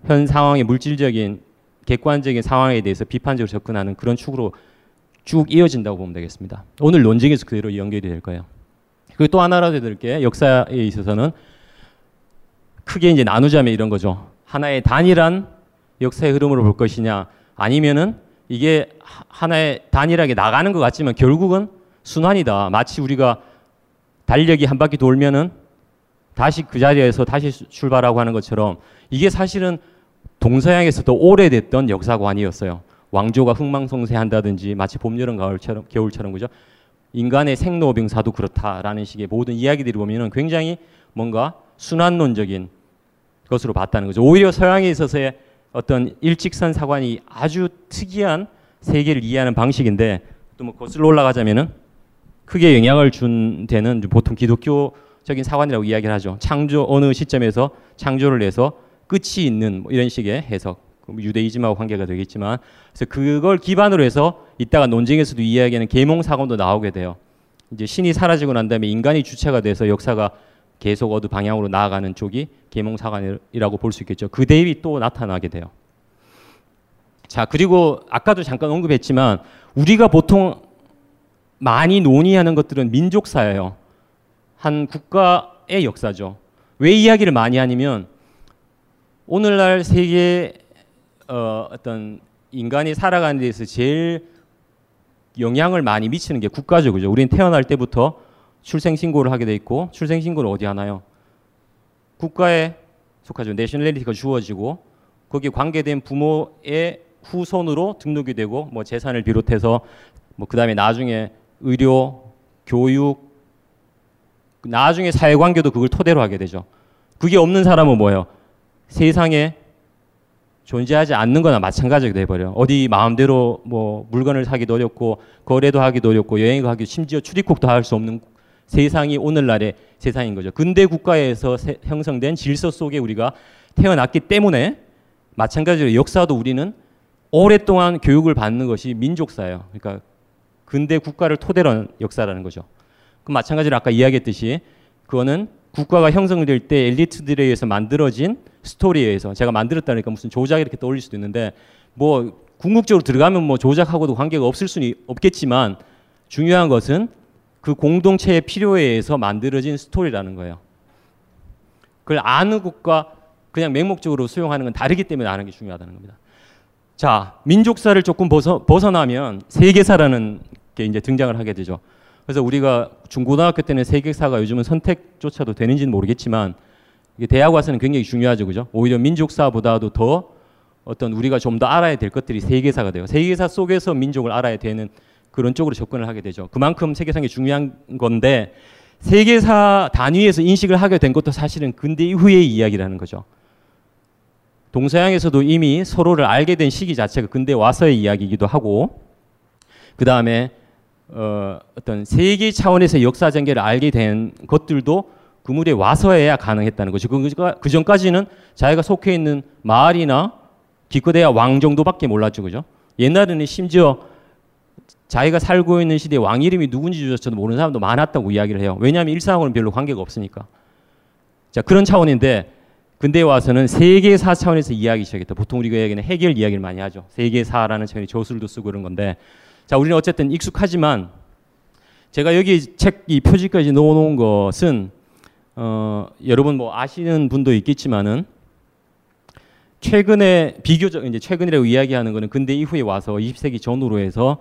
현 상황의 물질적인 객관적인 상황에 대해서 비판적으로 접근하는 그런 축으로 쭉 이어진다고 보면 되겠습니다. 오늘 논쟁에서 그대로 연결이 될 거예요. 그리고 또 하나라도 드릴 게 역사에 있어서는 크게 이제 나누자면 이런 거죠. 하나의 단일한 역사의 흐름으로 볼 것이냐 아니면은 이게 하나의 단일하게 나가는 것 같지만 결국은 순환이다. 마치 우리가 달력이 한 바퀴 돌면은 다시 그 자리에서 다시 출발하고 하는 것처럼 이게 사실은 동서양에서도 오래됐던 역사관이었어요. 왕조가 흥망성쇠한다든지 마치 봄, 여름, 가을처럼 겨울처럼 그죠? 인간의 생로병사도 그렇다라는 식의 모든 이야기들이 보면은 굉장히 뭔가 순환론적인 것으로 봤다는 거죠. 오히려 서양에 있어서의 어떤 일직선 사관이 아주 특이한 세계를 이해하는 방식인데 또 뭐 거슬러 올라가자면은 크게 영향을 준 데는 보통 기독교적인 사관이라고 이야기를 하죠. 창조 어느 시점에서 창조를 해서 끝이 있는 뭐 이런 식의 해석. 유대이즘하고 관계가 되겠지만 그래서 그걸 기반으로 해서 이따가 논쟁에서도 이야기하는 계몽 사건도 나오게 돼요. 이제 신이 사라지고 난 다음에 인간이 주체가 돼서 역사가 계속 어느 방향으로 나아가는 쪽이 계몽 사관이라고 볼 수 있겠죠. 그 대입이 또 나타나게 돼요. 자, 그리고 아까도 잠깐 언급했지만 우리가 보통 많이 논의하는 것들은 민족사예요. 한 국가의 역사죠. 왜 이야기를 많이 하냐면 오늘날 세계 어, 어떤 인간이 살아가는 데서 제일 영향을 많이 미치는 게 국가죠, 그죠? 우리는 태어날 때부터 출생 신고를 하게 돼 있고 출생 신고를 어디 하나요? 국가에 속하죠. 내셔널리티가 주어지고 거기에 관계된 부모의 후손으로 등록이 되고 뭐 재산을 비롯해서 뭐 그다음에 나중에 의료, 교육, 나중에 사회 관계도 그걸 토대로 하게 되죠. 그게 없는 사람은 뭐예요? 세상에 존재하지 않는 거나 마찬가지가 돼버려. 어디 마음대로 뭐 물건을 사기도 어렵고 거래도 하기도 어렵고 여행을 하기 심지어 출입국도 할 수 없는 세상이 오늘날의 세상인 거죠. 근대 국가에서 세, 형성된 질서 속에 우리가 태어났기 때문에 마찬가지로 역사도 우리는 오랫동안 교육을 받는 것이 민족사예요. 그러니까 근대 국가를 토대로 한 역사라는 거죠. 그 마찬가지로 아까 이야기했듯이 그거는 국가가 형성될 때 엘리트들에 의해서 만들어진 스토리에 의해서 제가 만들었다니까 무슨 조작 이렇게 떠올릴 수도 있는데 뭐 궁극적으로 들어가면 뭐 조작하고도 관계가 없을 수는 없겠지만 중요한 것은 그 공동체의 필요에 의해서 만들어진 스토리라는 거예요. 그걸 아는 것과 그냥 맹목적으로 수용하는 건 다르기 때문에 아는 게 중요하다는 겁니다. 자, 민족사를 조금 벗어, 벗어나면 세계사라는 게 이제 등장을 하게 되죠. 그래서 우리가 중고등학교 때는 세계사가 요즘은 선택조차도 되는지는 모르겠지만 이게 대학 와서는 굉장히 중요하죠, 그죠? 오히려 민족사보다도 더 어떤 우리가 좀 더 알아야 될 것들이 세계사가 돼요. 세계사 속에서 민족을 알아야 되는 그런 쪽으로 접근을 하게 되죠. 그만큼 세계사가 중요한 건데 세계사 단위에서 인식을 하게 된 것도 사실은 근대 이후의 이야기라는 거죠. 동서양에서도 이미 서로를 알게 된 시기 자체가 근대 와서의 이야기이기도 하고 그 다음에 어, 어떤 세계 차원에서 역사 전개를 알게 된 것들도 그 무대에 와서야 가능했다는 거죠. 그, 그 전까지는 자기가 속해 있는 마을이나 기껏해야 왕 정도밖에 몰랐죠, 그죠? 옛날에는 심지어 자기가 살고 있는 시대에 왕 이름이 누군지조차도 모르는 사람도 많았다고 이야기를 해요. 왜냐하면 일상하고는 별로 관계가 없으니까. 자 그런 차원인데 근대 와서는 세계사 차원에서 이야기 시작했다. 보통 우리가 얘기는 해결 이야기를 많이 하죠. 세계사라는 차원의 저술도 쓰고 그런 건데 자 우리는 어쨌든 익숙하지만 제가 여기 책 이 표지까지 넣어놓은 것은 어, 여러분 뭐 아시는 분도 있겠지만은 최근에 비교적 이제 최근이라고 이야기하는 거는 근대 이후에 와서 20세기 전후로 해서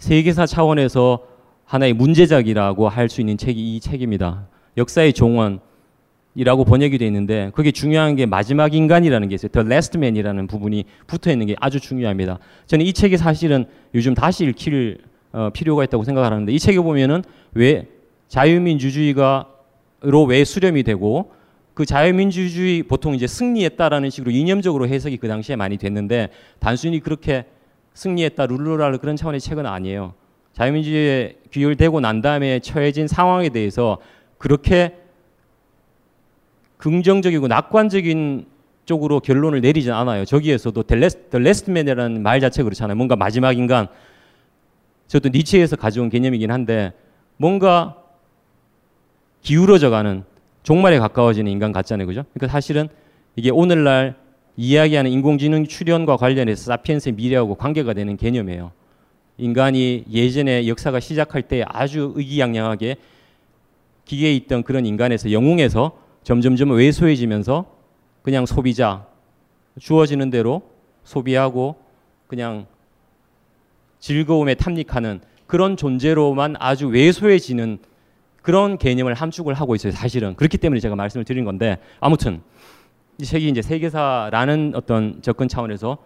세계사 차원에서 하나의 문제작이라고 할 수 있는 책이 이 책입니다. 역사의 종원이라고 번역이 되어 있는데 그게 중요한 게 마지막 인간이라는 게 있어요. The Last Man이라는 부분이 붙어 있는 게 아주 중요합니다. 저는 이 책이 사실은 요즘 다시 읽힐 어, 필요가 있다고 생각하는데 이 책에 보면은 왜 자유민주주의가로 왜 수렴이 되고 그 자유민주주의 보통 이제 승리했다라는 식으로 이념적으로 해석이 그 당시에 많이 됐는데 단순히 그렇게 승리했다 룰루랄 그런 차원의 책은 아니에요. 자유민주주의에 귀결되고 난 다음에 처해진 상황에 대해서 그렇게 긍정적이고 낙관적인 쪽으로 결론을 내리진 않아요. 저기에서도 Man이라는 말 자체 그렇잖아요. 뭔가 마지막 인간. 저도 니체에서 가져온 개념이긴 한데 뭔가 기울어져가는 종말에 가까워지는 인간 같잖아요. 그죠? 그러니까 사실은 이게 오늘날 이야기하는 인공지능 출현과 관련해서 사피엔스의 미래하고 관계가 되는 개념이에요. 인간이 예전에 역사가 시작할 때 아주 의기양양하게 기계에 있던 그런 인간에서 영웅에서 점점점 왜소해지면서 그냥 소비자 주어지는 대로 소비하고 그냥 즐거움에 탐닉하는 그런 존재로만 아주 왜소해지는 그런 개념을 함축을 하고 있어요. 사실은 그렇기 때문에 제가 말씀을 드린 건데 아무튼 이 책이 이제 세계사라는 어떤 접근 차원에서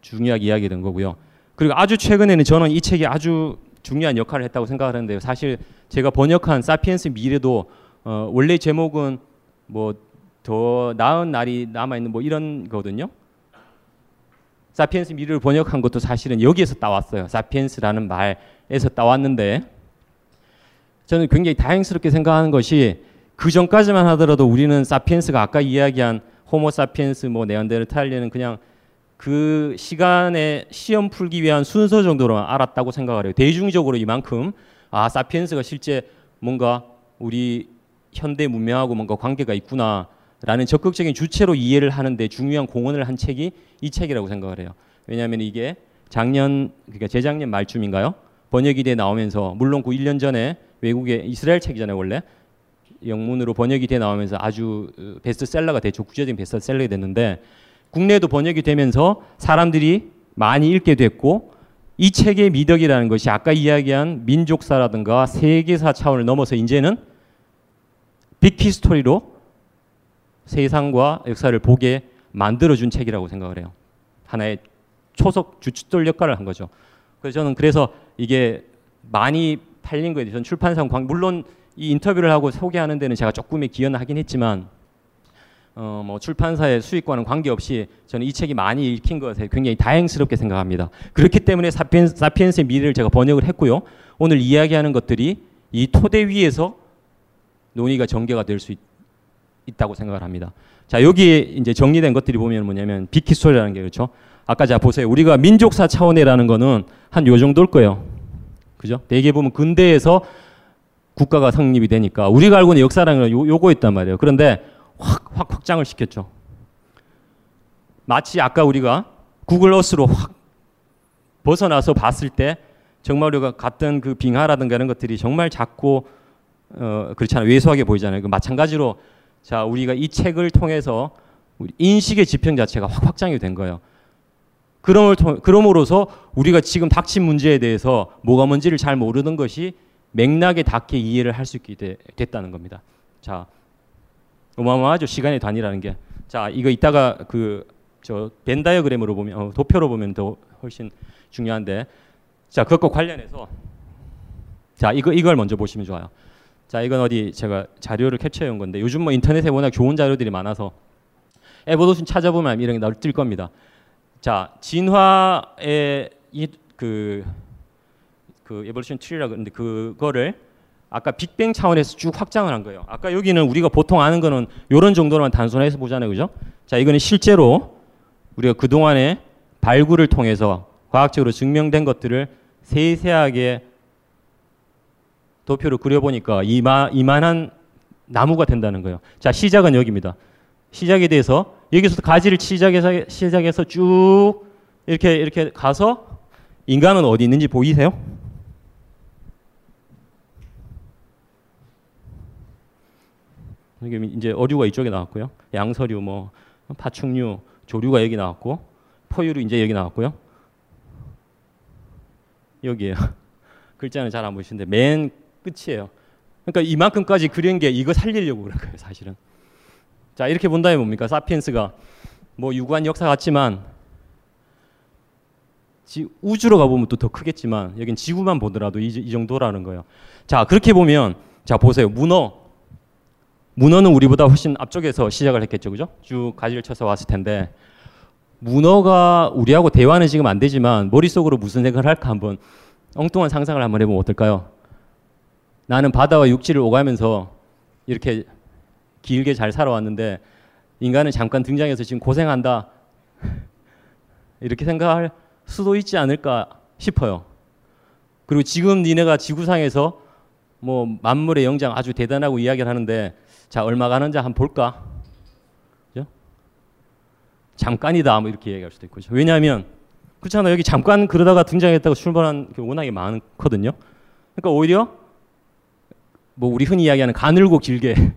중요하게 이야기된 거고요. 그리고 아주 최근에는 저는 이 책이 아주 중요한 역할을 했다고 생각하는데요. 사실 제가 번역한 사피엔스 미래도 어, 원래 제목은 뭐 더 나은 날이 남아 있는 뭐 이런 거거든요. 사피엔스 미래를 번역한 것도 사실은 여기에서 따왔어요. 사피엔스라는 말에서 따왔는데 저는 굉장히 다행스럽게 생각하는 것이 그 전까지만 하더라도 우리는 사피엔스가 아까 이야기한 호모 사피엔스 뭐 네안데르탈리는 그냥 그 시간에 시험 풀기 위한 순서 정도로만 알았다고 생각을 해요. 대중적으로 이만큼 아 사피엔스가 실제 뭔가 우리 현대 문명하고 뭔가 관계가 있구나라는 적극적인 주체로 이해를 하는데 중요한 공헌을 한 책이 이 책이라고 생각을 해요. 왜냐하면 이게 작년 그러니까 재작년 말쯤인가요? 번역이 돼 나오면서 물론 그 1년 전에 외국의 이스라엘 책이잖아요 원래 영문으로 번역이 돼 나오면서 아주 어, 베스트셀러가 됐죠. 국제적인 베스트셀러가 됐는데 국내에도 번역이 되면서 사람들이 많이 읽게 됐고 이 책의 미덕이라는 것이 아까 이야기한 민족사라든가 세계사 차원을 넘어서 이제는 빅히스토리로 세상과 역사를 보게 만들어준 책이라고 생각을 해요. 하나의 초석 주춧돌 역할을 한 거죠. 그래서 저는 그래서 이게 많이 팔린 거에 대해서는 출판사 물론 이 인터뷰를 하고 소개하는 데는 제가 조금의 기여는 하긴 했지만 어, 뭐 출판사의 수익과는 관계없이 저는 이 책이 많이 읽힌 것에 굉장히 다행스럽게 생각합니다. 그렇기 때문에 사피엔, 사피엔스의 미래를 제가 번역을 했고요. 오늘 이야기하는 것들이 이 토대 위에서 논의가 전개가 될 수 있다고 생각을 합니다. 자 여기에 이제 정리된 것들이 보면 뭐냐면 빅히스토리라는 게 그렇죠. 아까 자 보세요. 우리가 민족사 차원이라는 거는 한 요 정도일 거예요. 그죠? 대개 보면 근대에서 국가가 성립이 되니까 우리가 알고 있는 역사라는 건 요, 요거였단 말이에요. 그런데 확, 확 확장을 시켰죠. 마치 아까 우리가 구글 어스로 확 벗어나서 봤을 때 정말 우리가 갔던 그 빙하라든가 이런 것들이 정말 작고 어, 그렇잖아요. 왜소하게 보이잖아요. 그 마찬가지로 자 우리가 이 책을 통해서 우리 인식의 지평 자체가 확 확장이 된 거예요. 그럼을 통, 그럼으로써 우리가 지금 닥친 문제에 대해서 뭐가 뭔지를 잘 모르는 것이 맥락에 닿게 이해를 할 수 있게 되, 됐다는 겁니다. 자, 어마어마하죠 시간의 단위라는 게. 자, 이거 이따가 그 저 벤다이어그램으로 보면 어, 도표로 보면 더 훨씬 중요한데, 자 그것과 관련해서 자 이거 이걸 먼저 보시면 좋아요. 자 이건 어디 제가 자료를 캡처해 온 건데 요즘 뭐 인터넷에 워낙 좋은 자료들이 많아서 evolution 찾아보면 이런 게 나올 뜰 겁니다. 자 진화의 이그 그 evolution tree라 그러는데 그거를 아까 빅뱅 차원에서 쭉 확장을 한 거예요. 아까 여기는 우리가 보통 아는 거는 이런 정도로만 단순해서 보잖아요, 그죠? 자 이거는 실제로 우리가 그 동안에 발굴을 통해서 과학적으로 증명된 것들을 세세하게 도표로 그려보니까 이마, 이만한 나무가 된다는 거예요. 자 시작은 여기입니다. 시작에 대해서 여기서 가지를 시작해서 시작해서 쭉 이렇게 이렇게 가서 인간은 어디 있는지 보이세요? 여기 이제 어류가 이쪽에 나왔고요. 양서류, 뭐 파충류, 조류가 여기 나왔고 포유류 이제 여기 나왔고요. 여기에요. 글자는 잘 안 보이시는데 맨 끝이에요. 그러니까 이만큼까지 그린 게 이거 살리려고 그런 거예요, 사실은. 자 이렇게 본다면 뭡니까? 사피엔스가 뭐 유구한 역사 같지만 지, 우주로 가보면 또 더 크겠지만 여긴 지구만 보더라도 이, 이 정도라는 거예요. 자 그렇게 보면 자 보세요 문어 문어는 우리보다 훨씬 앞쪽에서 시작을 했겠죠, 그죠? 쭉 가지를 쳐서 왔을 텐데 문어가 우리하고 대화는 지금 안 되지만 머릿속으로 무슨 생각을 할까 한번 엉뚱한 상상을 한번 해보면 어떨까요? 나는 바다와 육지를 오가면서 이렇게 길게 잘 살아왔는데 인간은 잠깐 등장해서 지금 고생한다 이렇게 생각할 수도 있지 않을까 싶어요. 그리고 지금 니네가 지구상에서 뭐 만물의 영장 아주 대단하고 이야기를 하는데 자 얼마 가는지 한번 볼까? 그죠? 잠깐이다 뭐 이렇게 얘기할 수도 있고 왜냐하면 그렇잖아 여기 잠깐 그러다가 등장했다고 출발한 게 워낙에 많거든요. 그러니까 오히려 뭐 우리 흔히 이야기하는 가늘고 길게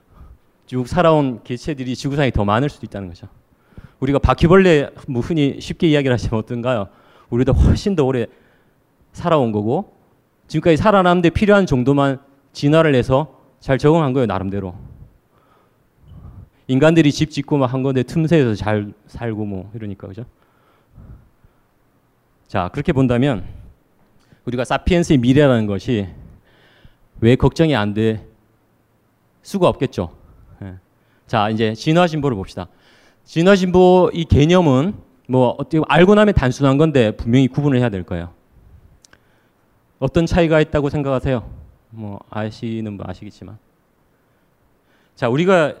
쭉 살아온 개체들이 지구상에 더 많을 수도 있다는 거죠. 우리가 바퀴벌레 뭐 흔히 쉽게 이야기를 하시면 어떤가요? 우리도 훨씬 더 오래 살아온 거고 지금까지 살아남는데 필요한 정도만 진화를 해서 잘 적응한 거예요 나름대로. 인간들이 집 짓고 막 한 건데 틈새에서 잘 살고 뭐 이러니까 그죠? 자 그렇게 본다면 우리가 사피엔스의 미래라는 것이 왜 걱정이 안될 수가 없겠죠. 예. 자 이제 진화 진보를 봅시다. 진화 진보 이 개념은 뭐 어떻게 알고 나면 단순한 건데 분명히 구분을 해야 될 거예요. 어떤 차이가 있다고 생각하세요? 뭐 아시는 분 아시겠지만 자 우리가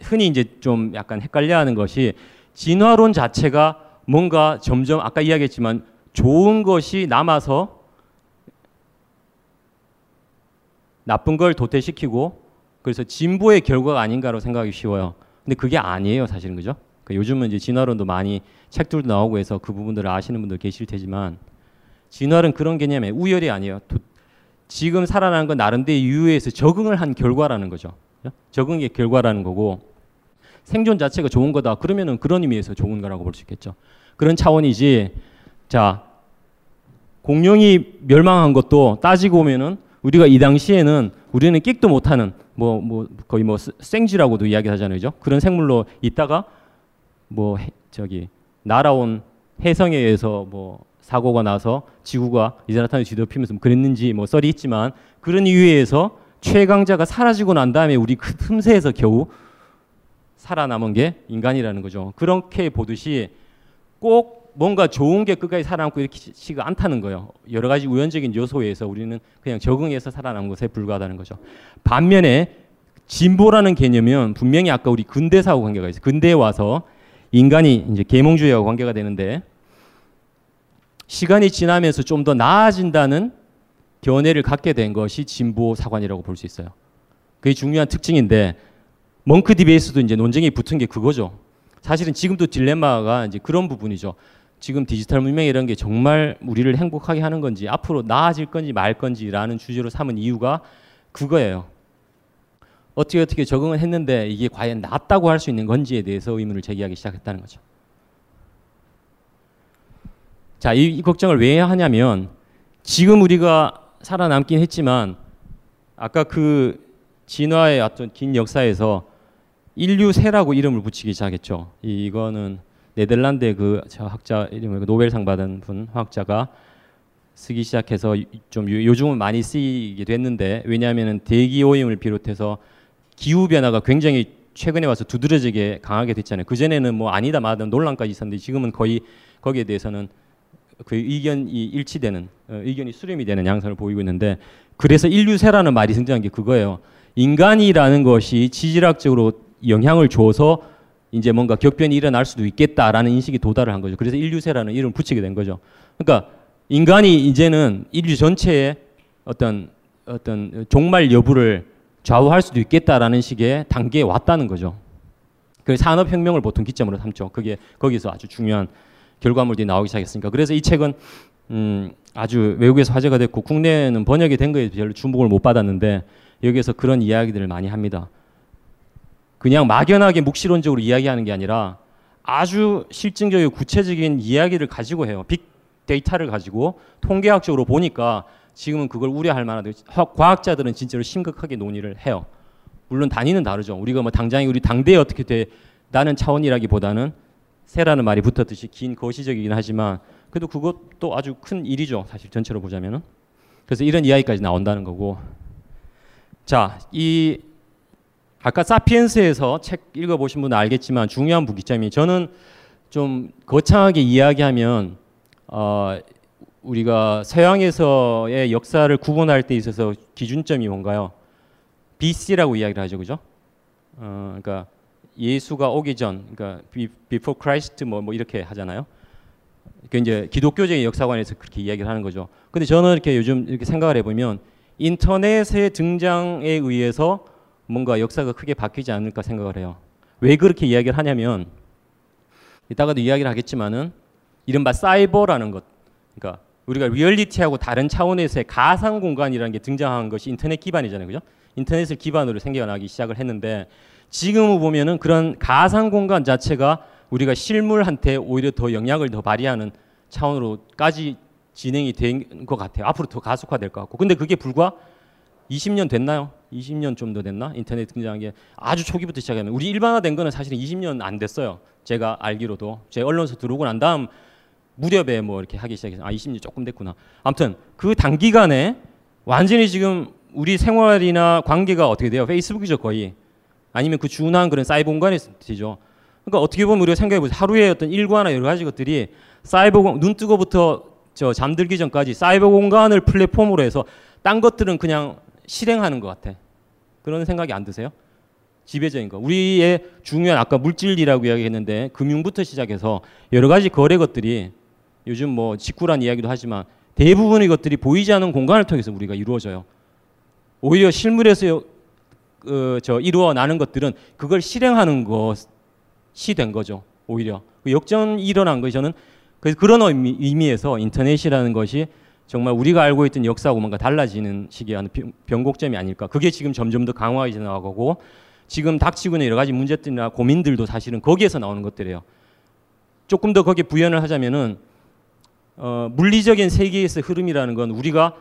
흔히 이제 좀 약간 헷갈려하는 것이 진화론 자체가 뭔가 점점 아까 이야기했지만 좋은 것이 남아서 나쁜 걸 도태시키고 그래서 진보의 결과가 아닌가로 생각하기 쉬워요. 근데 그게 아니에요, 사실은 그죠? 그러니까 요즘은 이제 진화론도 많이 책들도 나오고 해서 그 부분들을 아시는 분들 계실 테지만 진화는 그런 개념에 우열이 아니에요. 도, 지금 살아나는 건 나름대로 유해에서 적응을 한 결과라는 거죠. 적응의 결과라는 거고 생존 자체가 좋은 거다. 그러면은 그런 의미에서 좋은 거라고 볼 수 있겠죠. 그런 차원이지. 자, 공룡이 멸망한 것도 따지고 보면은 우리가 이 당시에는 우리는 끽도 못하는 뭐, 뭐 거의 뭐 생쥐라고도 이야기하잖아요, 그죠? 그런 생물로 있다가 뭐 해, 저기 날아온 해성에 의해서 뭐 사고가 나서 지구가 이산화탄소 뒤덮이면서 뭐 그랬는지 뭐 썰이 있지만 그런 이유에서 최강자가 사라지고 난 다음에 우리 그 틈새에서 겨우 살아남은 게 인간이라는 거죠. 그렇게 보듯이 꼭 뭔가 좋은 게 끝까지 살아남고 이렇지가 않다는 거예요. 여러 가지 우연적인 요소에 의해서 우리는 그냥 적응해서 살아남은 것에 불과하다는 거죠. 반면에 진보라는 개념은 분명히 아까 우리 근대사하고 관계가 있어요. 근대에 와서 인간이 이제 계몽주의하고 관계가 되는데 시간이 지나면서 좀 더 나아진다는 견해를 갖게 된 것이 진보 사관이라고 볼 수 있어요. 그게 중요한 특징인데 멍크 디베이스도 이제 논쟁이 붙은 게 그거죠. 사실은 지금도 딜레마가 이제 그런 부분이죠. 지금 디지털 문명 이런 게 정말 우리를 행복하게 하는 건지 앞으로 나아질 건지 말 건지라는 주제로 삼은 이유가 그거예요. 어떻게 어떻게 적응을 했는데 이게 과연 낫다고 할 수 있는 건지에 대해서 의문을 제기하기 시작했다는 거죠. 자, 이, 이 걱정을 왜 하냐면 지금 우리가 살아남긴 했지만 아까 그 진화의 어떤 긴 역사에서 인류세라고 이름을 붙이기 시작했죠. 이거는 네덜란드의 그 학자 이름을 노벨상 받은 분 화학자가 쓰기 시작해서 좀 요즘은 많이 쓰이게 됐는데 왜냐하면 대기 오염을 비롯해서 기후 변화가 굉장히 최근에 와서 두드러지게 강하게 됐잖아요. 그 전에는 뭐 아니다 마다 논란까지 있었는데 지금은 거의 거기에 대해서는 그 의견이 일치되는 어, 의견이 수렴이 되는 양상을 보이고 있는데 그래서 인류세라는 말이 등장한 게 그거예요. 인간이라는 것이 지질학적으로 영향을 줘서 이제 뭔가 격변이 일어날 수도 있겠다라는 인식이 도달을 한 거죠. 그래서 인류세라는 이름을 붙이게 된 거죠. 그러니까 인간이 이제는 인류 전체의 어떤 어떤 종말 여부를 좌우할 수도 있겠다라는 식의 단계에 왔다는 거죠. 그 산업혁명을 보통 기점으로 삼죠. 그게 거기서 아주 중요한 결과물들이 나오기 시작했으니까. 그래서 이 책은 음, 아주 외국에서 화제가 됐고 국내에는 번역이 된 거에 별로 주목을 못 받았는데 여기에서 그런 이야기들을 많이 합니다. 그냥 막연하게 묵시론적으로 이야기하는 게 아니라 아주 실증적이고 구체적인 이야기를 가지고 해요. 빅데이터를 가지고 통계학적으로 보니까 지금은 그걸 우려할 만하다. 과학자들은 진짜로 심각하게 논의를 해요. 물론 단위는 다르죠. 우리가 뭐 당장에 우리 당대에 어떻게 돼 나는 차원이라기보다는 새라는 말이 붙었듯이 긴 거시적이긴 하지만 그래도 그것도 아주 큰 일이죠. 사실 전체로 보자면은. 그래서 이런 이야기까지 나온다는 거고. 자, 이 아까 사피엔스에서 책 읽어보신 분은 알겠지만 중요한 부기점이 저는 좀 거창하게 이야기하면 어, 우리가 서양에서의 역사를 구분할 때 있어서 기준점이 뭔가요? BC라고 이야기를 하죠, 그죠? 어, 그러니까 예수가 오기 전, 그러니까 before Christ 뭐, 뭐 이렇게 하잖아요. 그 이제 기독교적인 역사관에서 그렇게 이야기를 하는 거죠. 근데 저는 이렇게 요즘 이렇게 생각을 해보면 인터넷의 등장에 의해서 뭔가 역사가 크게 바뀌지 않을까 생각을 해요. 왜 그렇게 이야기를 하냐면 이따가도 이야기를 하겠지만은 이른바 사이버라는 것, 그러니까 우리가 리얼리티하고 다른 차원에서의 가상 공간이라는 게 등장한 것이 인터넷 기반이잖아요, 그죠? 인터넷을 기반으로 생겨나기 시작을 했는데 지금 보면은 그런 가상 공간 자체가 우리가 실물한테 오히려 더 영향을 더 발휘하는 차원으로까지 진행이 된 것 같아요. 앞으로 더 가속화될 것 같고. 근데 그게 불과 20년 됐나요? 20년 좀 더 됐나? 인터넷 등장한 게 아주 초기부터 시작하면 우리 일반화된 거는 사실은 20년 안 됐어요. 제가 알기로도 제 언론사 들어오고 난 다음 무렵에 뭐 이렇게 하기 시작해서 아 20년 조금 됐구나. 아무튼 그 단기간에 완전히 지금 우리 생활이나 관계가 어떻게 돼요? 페이스북이죠 거의. 아니면 그 준한 그런 사이버 공간에서 되죠. 그러니까 어떻게 보면 우리가 생각해 보세요. 하루에 어떤 일과나 여러 가지 것들이 사이버 공, 눈 뜨고부터 저 잠들기 전까지 사이버 공간을 플랫폼으로 해서 딴 것들은 그냥 실행하는 것 같아. 그런 생각이 안 드세요? 지배적인 거. 우리의 중요한 아까 물질이라고 이야기했는데 금융부터 시작해서 여러 가지 거래 것들이 요즘 뭐 직구란 이야기도 하지만 대부분의 것들이 보이지 않는 공간을 통해서 우리가 이루어져요. 오히려 실물에서 어, 저 이루어 나는 것들은 그걸 실행하는 것이 된 거죠. 오히려 그 역전이 일어난 거 저는 그래서 그런 의미, 의미에서 인터넷이라는 것이 정말 우리가 알고 있던 역사하고 뭔가 달라지는 시기의 변곡점이 아닐까. 그게 지금 점점 더 강화해져 나가고 지금 닥치고 있는 여러 가지 문제들이나 고민들도 사실은 거기에서 나오는 것들이에요. 조금 더 거기에 부연을 하자면은 어, 물리적인 세계에서 흐름이라는 건 우리가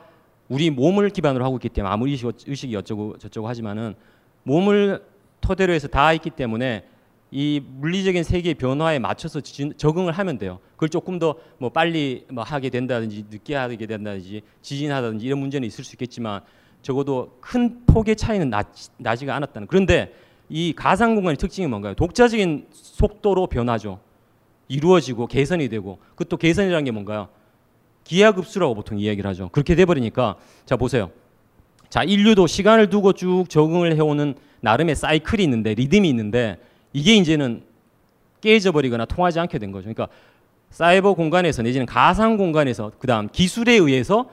우리 몸을 기반으로 하고 있기 때문에 아무리 의식이 어쩌고 저쩌고 하지만은 몸을 토대로 해서 다 있기 때문에 이 물리적인 세계의 변화에 맞춰서 적응을 하면 돼요. 그걸 조금 더 뭐 빨리 뭐 하게 된다든지 늦게 하게 된다든지 지진하다든지 이런 문제는 있을 수 있겠지만 적어도 큰 폭의 차이는 나, 나지가 않았다는. 그런데 이 가상 공간의 특징이 뭔가요? 독자적인 속도로 변하죠. 이루어지고 개선이 되고 그것도 개선이라는 게 뭔가요? 기하급수라고 보통 이야기를 하죠. 그렇게 돼버리니까 자 보세요. 자 인류도 시간을 두고 쭉 적응을 해오는 나름의 사이클이 있는데 리듬이 있는데 이게 이제는 깨져 버리거나 통하지 않게 된 거죠. 그러니까 사이버 공간에서 내지는 가상 공간에서 그다음 기술에 의해서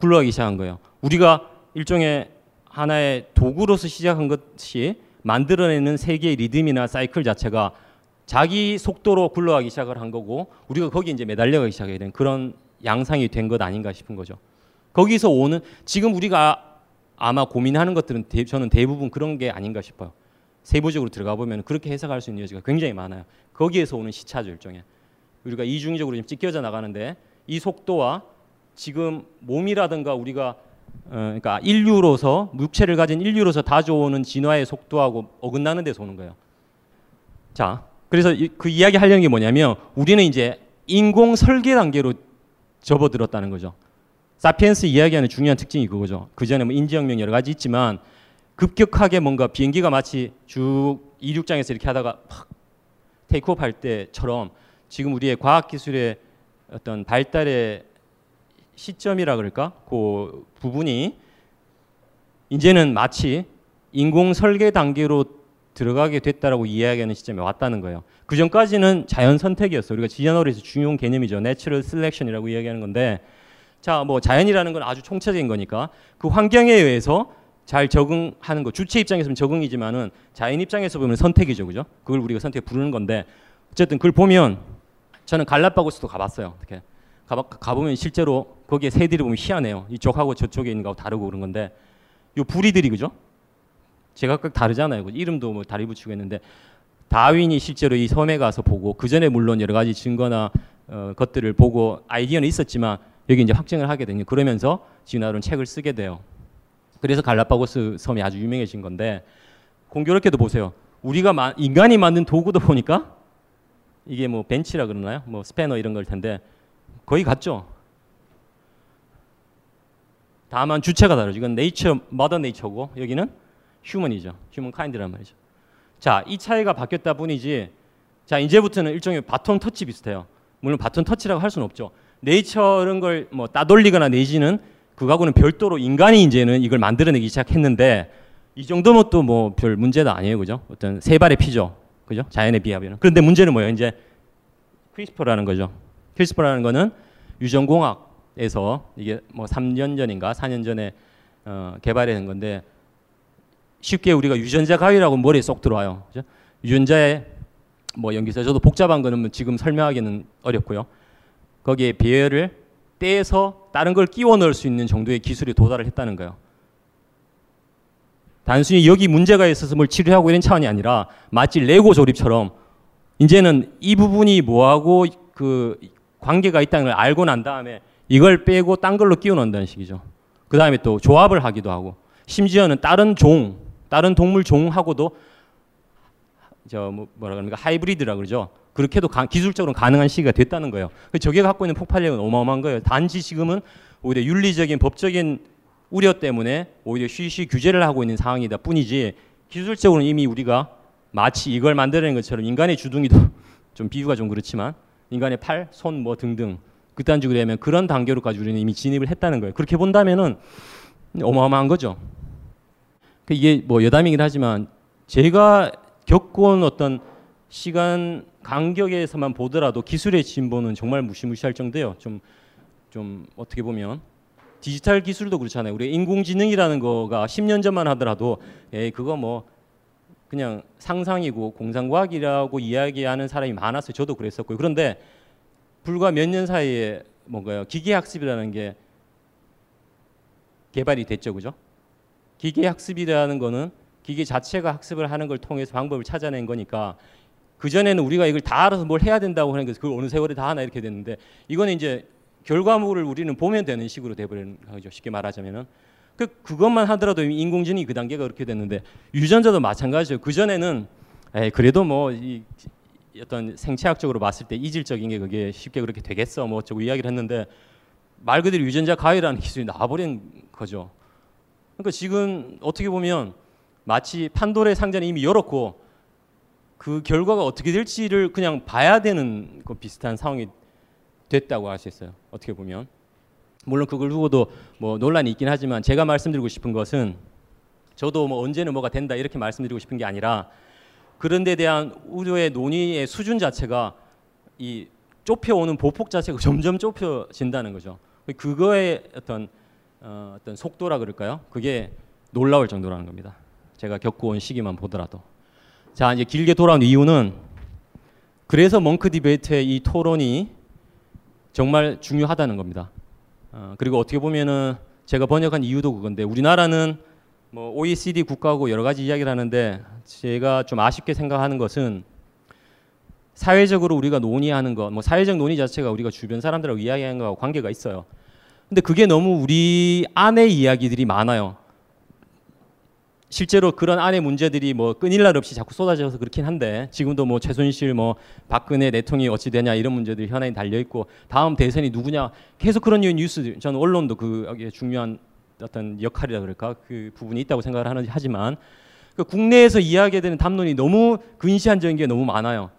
굴러가기 시작한 거예요. 우리가 일종의 하나의 도구로서 시작한 것이 만들어내는 세계의 리듬이나 사이클 자체가 자기 속도로 굴러가기 시작을 한 거고 우리가 거기 이제 매달려가기 시작하게 된 그런 양상이 된 것 아닌가 싶은 거죠. 거기서 오는 지금 우리가 아마 고민하는 것들은 대, 저는 대부분 그런 게 아닌가 싶어요. 세부적으로 들어가 보면 그렇게 해석할 수 있는 여지가 굉장히 많아요. 거기에서 오는 시차죠 일종의 우리가 이중적으로 좀 찢겨져 나가는데 이 속도와 지금 몸이라든가 우리가 어, 그러니까 인류로서 육체를 가진 인류로서 다져오는 진화의 속도하고 어긋나는 데서 오는 거예요. 자, 그래서 이, 그 이야기 하려는 게 뭐냐면 우리는 이제 인공 설계 단계로 접어들었다는 거죠. 사피엔스 이야기하는 중요한 특징이 그거죠. 그 전에 뭐 인지혁명 여러 가지 있지만 급격하게 뭔가 비행기가 마치 쭉 이륙장에서 이렇게 하다가 팍 take off 할 때처럼 지금 우리의 과학 기술의 어떤 발달의 시점이라 그럴까? 그 부분이 이제는 마치 인공 설계 단계로 들어가게 됐다라고 이야기하는 시점에 왔다는 거예요. 그 전까지는 자연 선택이었어. 우리가 진화에서 중요한 개념이죠. natural selection이라고 이야기하는 건데 자, 뭐 자연이라는 건 아주 총체적인 거니까 그 환경에 의해서 잘 적응하는 거. 주체 입장에서는 적응이지만은 자연 입장에서 보면 선택이죠. 그죠? 그걸 우리가 선택 부르는 건데 어쨌든 그걸 보면 저는 갈라파고스도 가봤어요. 이렇게 가봐, 가보면 실제로 거기에 새들이 보면 희한해요. 이쪽하고 저쪽에 있는 거하고 다르고 그런 건데 요 부리들이 그죠? 제가 각 다르잖아요. 이름도 뭐 다리 붙이고 했는데 다윈이 실제로 이 섬에 가서 보고 그 전에 물론 여러 가지 증거나 어, 것들을 보고 아이디어는 있었지만 여기 이제 확증을 하게 되니 그러면서 진화론 책을 쓰게 돼요. 그래서 갈라파고스 섬이 아주 유명해진 건데 공교롭게도 보세요. 우리가 마, 인간이 만든 도구도 보니까 이게 뭐 펜치라 그러나요? 뭐 스패너 이런 걸 텐데 거의 같죠. 다만 주체가 다르죠. 이건 네이처, 머더 네이처고 여기는 human이죠. humankind란 말이죠. 자, 이 차이가 바뀌었다 뿐이지. 자, 이제부터는 일종의 바톤 터치 비슷해요. 물론 바톤 터치라고 할 수는 없죠. 네이처는 걸뭐 따돌리거나 내지는 그거하고는 별도로 인간이 이제는 이걸 만들어내기 시작했는데 이 정도면 또 뭐 별 문제도 아니에요, 그죠? 어떤 세 발의 피죠, 그죠? 자연에 비하면. 그런데 문제는 뭐예요? 이제 크리스퍼라는 거죠. 크리스퍼라는 거는 유전공학에서 이게 뭐 3년 전인가 4년 전에 어, 개발된 건데 쉽게 우리가 유전자 가위라고 머리에 쏙 들어와요. 그죠? 유전자의 뭐 연기서 저도 복잡한 거는 뭐 지금 설명하기는 어렵고요. 거기에 배열을 떼서 다른 걸 끼워 넣을 수 있는 정도의 기술에 도달을 했다는 거예요. 단순히 여기 문제가 있어서 뭘 치료하고 이런 차원이 아니라 마치 레고 조립처럼 이제는 이 부분이 뭐하고 그 관계가 있다는 걸 알고 난 다음에 이걸 빼고 딴 걸로 끼워 넣는다는 식이죠. 그 다음에 또 조합을 하기도 하고 심지어는 다른 종, 다른 동물 종하고도 저 뭐, 뭐라 그럽니까 하이브리드라 그러죠. 그렇게도 가, 기술적으로 가능한 시기가 됐다는 거예요. 그 저게 갖고 있는 폭발력은 어마어마한 거예요. 단지 지금은 오히려 윤리적인 법적인 우려 때문에 오히려 쉬쉬 규제를 하고 있는 상황이다 뿐이지 기술적으로는 이미 우리가 마치 이걸 만들어낸 것처럼 인간의 주둥이도 좀 비유가 좀 그렇지만 인간의 팔, 손 뭐 등등 식으로 되면 그런 단계로까지 우리는 이미 진입을 했다는 거예요. 그렇게 본다면은 어마어마한 거죠. 그 이게 뭐 여담이긴 하지만 제가 겪어온 어떤 시간 간격에서만 보더라도 기술의 진보는 정말 무시무시할 정도예요. 좀, 좀 어떻게 보면 디지털 기술도 그렇잖아요. 우리 인공지능이라는 거가 10년 전만 하더라도 에 그거 뭐 그냥 상상이고 공상과학이라고 이야기하는 사람이 많았어요. 저도 그랬었고요. 그런데 불과 몇 년 사이에 뭔가요? 기계학습이라는 게 개발이 됐죠. 그죠? 기계 학습이라는 거는 기계 자체가 학습을 하는 걸 통해서 방법을 찾아낸 거니까 그 전에는 우리가 이걸 다 알아서 뭘 해야 된다고 하는 게 그걸 어느 세월에 다 하나 이렇게 됐는데 이거는 이제 결과물을 우리는 보면 되는 식으로 돼버리는 거죠. 쉽게 말하자면은 그 그것만 하더라도 인공지능이 그 단계가 그렇게 됐는데 유전자도 마찬가지죠. 그 전에는 에 그래도 뭐 이 어떤 생체학적으로 봤을 때 이질적인 게 그게 쉽게 그렇게 되겠어 뭐 어쩌고 이야기를 했는데 말 그대로 유전자 가위라는 기술이 나와버린 거죠. 그러니까 지금 어떻게 보면 마치 판도의 상자는 이미 열었고 그 결과가 어떻게 될지를 그냥 봐야 되는 것 비슷한 상황이 됐다고 할 수 있어요. 어떻게 보면 물론 그걸 두고도 뭐 논란이 있긴 하지만 제가 말씀드리고 싶은 것은 저도 뭐 언제는 뭐가 된다 이렇게 말씀드리고 싶은 게 아니라 그런 데 대한 우려의 논의의 수준 자체가 이 좁혀오는 보폭 자체가 점점 좁혀진다는 거죠. 그거의 어떤 어, 어떤 속도라 그럴까요? 그게 놀라울 정도라는 겁니다. 제가 겪어온 시기만 보더라도. 자 이제 길게 돌아온 이유는 그래서 멍크 디베이트의 이 토론이 정말 중요하다는 겁니다. 어, 그리고 어떻게 보면은 제가 번역한 이유도 그건데 우리나라는 뭐 OECD 국가고 여러 가지 이야기를 하는데 제가 좀 아쉽게 생각하는 것은 사회적으로 우리가 논의하는 것, 뭐 사회적 논의 자체가 우리가 주변 사람들하고 이야기하는 거하고 관계가 있어요. 근데 그게 너무 우리 안의 이야기들이 많아요. 실제로 그런 안의 문제들이 뭐 끊일 날 없이 자꾸 쏟아져서 그렇긴 한데 지금도 뭐 최순실 뭐 박근혜 대통령이 어찌 되냐 이런 문제들이 현안에 달려 있고 다음 대선이 누구냐 계속 그런 뉴스들 저는 언론도 그게 중요한 어떤 역할이라 그럴까 그 부분이 있다고 생각을 하는 하지만 그 국내에서 이야기되는 담론이 너무 근시안적인 게 너무 많아요.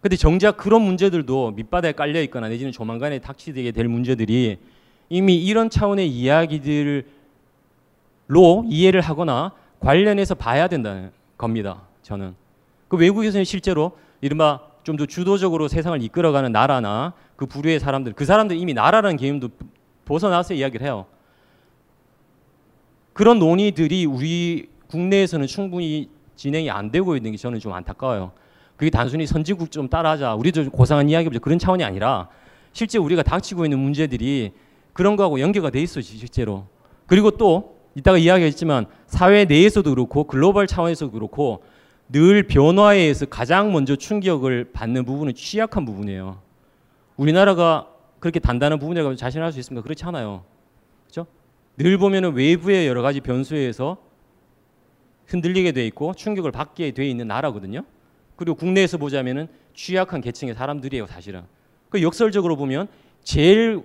근데 정작 그런 문제들도 밑바닥에 깔려 있거나 내지는 조만간에 닥치게 될 문제들이 이미 이런 차원의 이야기들로 이해를 하거나 관련해서 봐야 된다는 겁니다. 저는 그 외국에서는 실제로 이른바 좀 더 주도적으로 세상을 이끌어가는 나라나 그 부류의 사람들 그 사람들 이미 나라라는 개념도 벗어나서 이야기를 해요. 그런 논의들이 우리 국내에서는 충분히 진행이 안 되고 있는 게 저는 좀 안타까워요. 그게 단순히 선진국 좀 따라하자 우리도 고상한 이야기보다 그런 차원이 아니라 실제 우리가 닥치고 있는 문제들이 그런 거하고 연계가 돼 있어 실제로. 그리고 또 이따가 이야기했지만 사회 내에서도 그렇고 글로벌 차원에서도 그렇고 늘 변화에 의해서 가장 먼저 충격을 받는 부분은 취약한 부분이에요. 우리나라가 그렇게 단단한 부분이라고 자신할 수 있습니까? 그렇지 않아요. 그렇죠? 늘 보면은 외부의 여러 가지 변수에 의해서 흔들리게 돼 있고 충격을 받게 돼 있는 나라거든요. 그리고 국내에서 보자면은 취약한 계층의 사람들이에요, 사실은. 그 역설적으로 보면 제일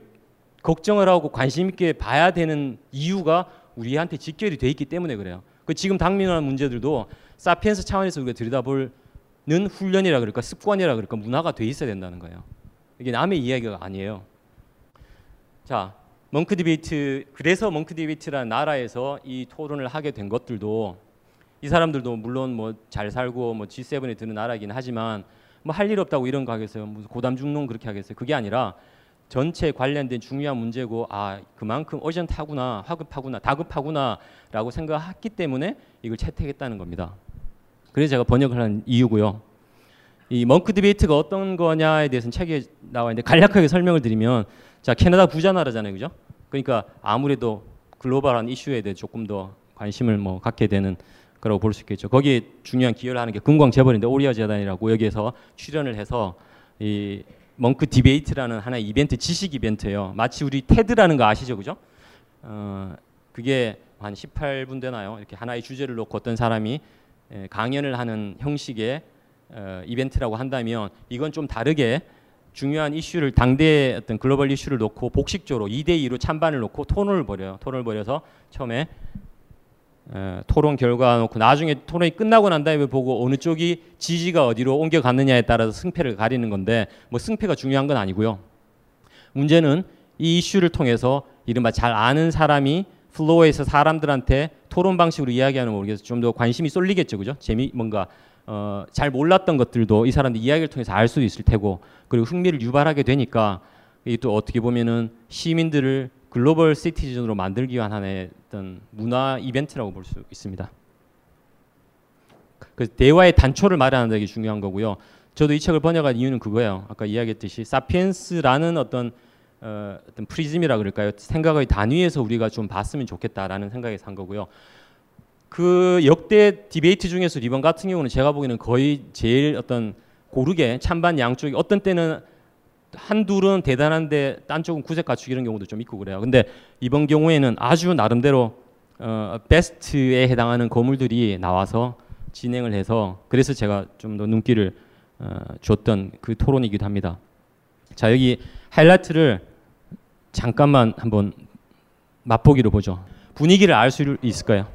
걱정을 하고 관심 있게 봐야 되는 이유가 우리한테 직결이 돼 있기 때문에 그래요. 그 지금 당면한 문제들도 사피엔스 차원에서 우리가 들여다보는 훈련이라 그럴까 습관이라 그럴까 문화가 돼 있어야 된다는 거예요. 이게 남의 이야기가 아니에요. 자, Munk Debate 그래서 Munk Debate라는 나라에서 이 토론을 하게 된 것들도 이 사람들도 물론 뭐 잘 살고 뭐 G7에 드는 나라이긴 하지만 뭐 할 일 없다고 이런 거 하겠어요. 고담준론 그렇게 하겠어요. 그게 아니라 전체 관련된 중요한 문제고 아 그만큼 어전하구나 화급하구나 다급하구나라고 생각했기 때문에 이걸 채택했다는 겁니다. 그래서 제가 번역을 한 이유고요. 이 Munk Debate가 어떤 거냐에 대해서는 책에 나와 있는데 간략하게 설명을 드리면 자 캐나다 부자 나라잖아요, 그죠? 그러니까 아무래도 글로벌한 이슈에 대해 조금 더 관심을 뭐 갖게 되는 거라고 볼 수 있겠죠. 거기에 중요한 기여를 하는 게 금광 재벌인데 Aurea 재단이라고 여기에서 출연을 해서 이 Munk Debate라는 하나의 이벤트 지식 이벤트예요. 마치 우리 TED라는 거 아시죠, 그죠? 어, 그게 한 18분 되나요? 이렇게 하나의 주제를 놓고 어떤 사람이 에, 강연을 하는 형식의 어, 이벤트라고 한다면 이건 좀 다르게 중요한 이슈를 당대 어떤 글로벌 이슈를 놓고 복식적으로 2대 2로 찬반을 놓고 토론을 벌여요. 토론을 벌여서 처음에 에, 토론 결과 놓고 나중에 토론이 끝나고 난 다음에 보고 어느 쪽이 지지가 어디로 옮겨갔느냐에 따라서 승패를 가리는 건데 뭐 승패가 중요한 건 아니고요. 문제는 이 이슈를 통해서 이른바 잘 아는 사람이 플로어에서 사람들한테 토론 방식으로 이야기하는 모르겠어 좀 더 관심이 쏠리겠죠, 그죠? 재미 뭔가 어, 잘 몰랐던 것들도 이 사람들 이야기를 통해서 알 수도 있을 테고 그리고 흥미를 유발하게 되니까 이또 어떻게 보면은 시민들을 글로벌 시티즌으로 만들기 위한 하나의 어떤 문화 이벤트라고 볼 수 있습니다. 그 대화의 단초를 마련하는 게 중요한 거고요. 저도 이 책을 번역한 이유는 그거예요. 아까 이야기했듯이 사피엔스라는 어떤 어, 어떤 프리즘이라 그럴까요? 생각의 단위에서 우리가 좀 봤으면 좋겠다라는 생각에서 한 거고요. 그 역대 debate 중에서 이번 같은 경우는 제가 보기에는 거의 제일 어떤 고르게 찬반 양쪽이 어떤 때는 한둘은 대단한데 딴 쪽은 구색 갖추기 이런 경우도 좀 있고 그래요. 근데 이번 경우에는 아주 나름대로 어, 베스트에 해당하는 거물들이 나와서 진행을 해서 그래서 제가 좀 더 눈길을 어, 줬던 그 토론이기도 합니다. 자 여기 하이라이트를 잠깐만 한번 맛보기로 보죠. 분위기를 알 수 있을까요?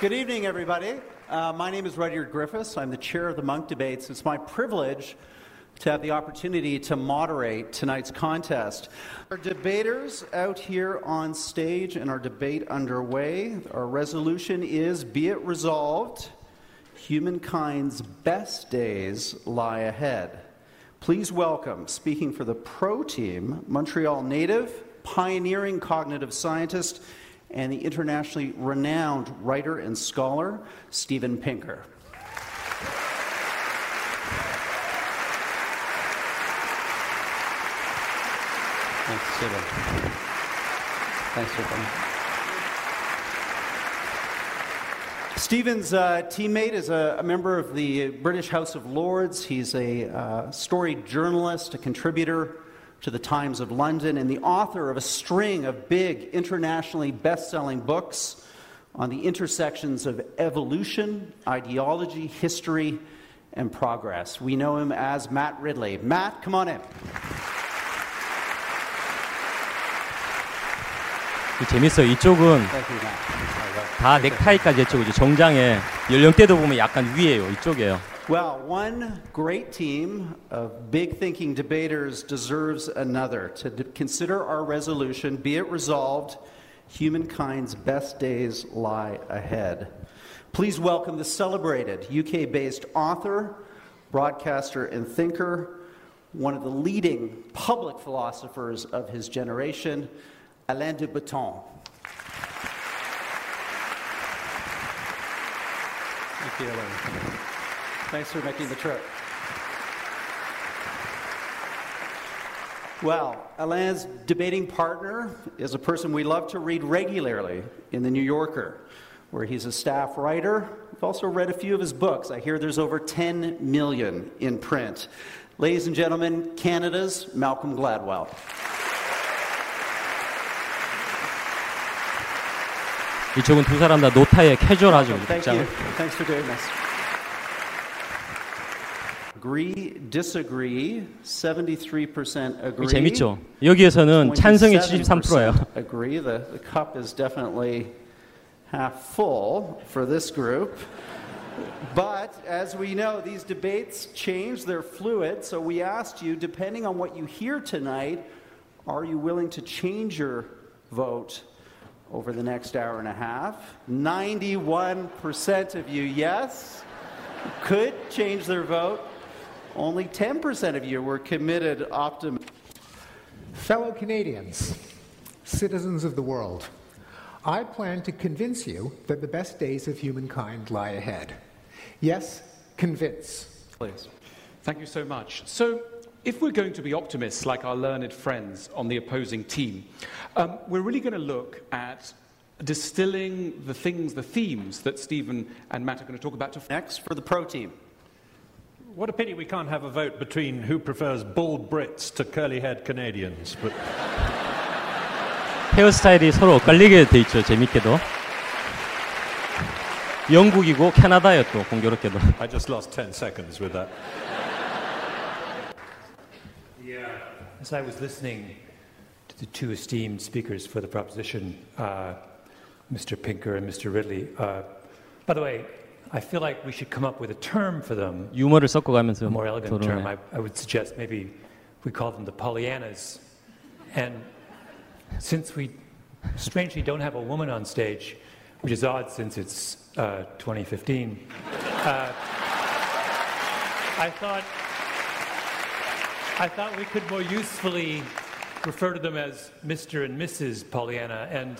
Good evening, everybody. Uh, my name is Rudyard Griffiths. I'm the chair of the Monk Debates. It's my privilege to have the opportunity to moderate tonight's contest. Our debaters out here on stage and our debate underway. Our resolution is be it resolved, humankind's best days lie ahead. Please welcome, speaking for the pro team, Montreal native, pioneering cognitive scientist, and the internationally renowned writer and scholar, Steven Pinker. Thanks, Steven. Thanks, Steven. Stephen's uh, teammate is a, a, member of the British House of Lords. He's a uh, storied journalist, a contributor, to the Times of London, and the author of a string of big, internationally best selling books on the intersections of evolution, ideology, history, and progress. We know him as Matt Ridley. Matt, come on in. 재밌어요. 이쪽은 다 넥타이까지 이쪽이죠. 정장에 연령대도 보면 약간 위에요. 이쪽이에요. Well, one great team of big thinking debaters deserves another. To consider our resolution, be it resolved, humankind's best days lie ahead. Please welcome the celebrated UK based author, broadcaster, and thinker, one of the leading public philosophers of his generation, Alain de Botton. Thank you, Alain. Thanks for making the trip. Well, Alain's debating partner is a person we love to read regularly in The New Yorker, where he's a staff writer. We've also read a few of his books. I hear there's over 10 million in print. Ladies and gentlemen, Canada's Malcolm Gladwell. 이쪽은 두 사람 다 노타에 캐주얼하죠. Thank you. Thanks for doing this. Agree, disagree, 73% agree. 재밌죠. 여기에서는 찬성이 73%예요. Agree. The, the cup is definitely half full for this group. But as we know, these debates change, they're fluid. So we asked you, depending on what you hear tonight, are you willing to change your vote over the next hour and a half. 91% of you, yes, could change their vote. Only 10% of you were committed optimism. Fellow Canadians, citizens of the world, I plan to convince you that the best days of humankind lie ahead. Yes, convince. Please. Thank you so much. So, if we're going to be optimists like our learned friends on the opposing team, um, we're really going to look at distilling the things, the themes that Stephen and Matt are going to talk about. To Next, for the pro team. What a pity we can't have a vote between who prefers bald Brits to curly-haired Canadians. But 헤어스타일이 서로 엇갈리게 돼 있죠. 재밌게도. 영국이고 캐나다예요 또 공교롭게도. I just lost 10 seconds with that. As I was listening to the two esteemed speakers for the proposition, uh, Mr. Pinker and Mr. Ridley, uh, by the way, I feel like we should come up with a term for them, 유머를 섞어가면서 a more elegant term. 토론해. I, I would suggest maybe we call them the Pollyannas. And since we strangely don't have a woman on stage, which is odd since it's uh, 2015, uh, I thought I thought we could more usefully refer to them as Mr. and Mrs. Pollyanna, and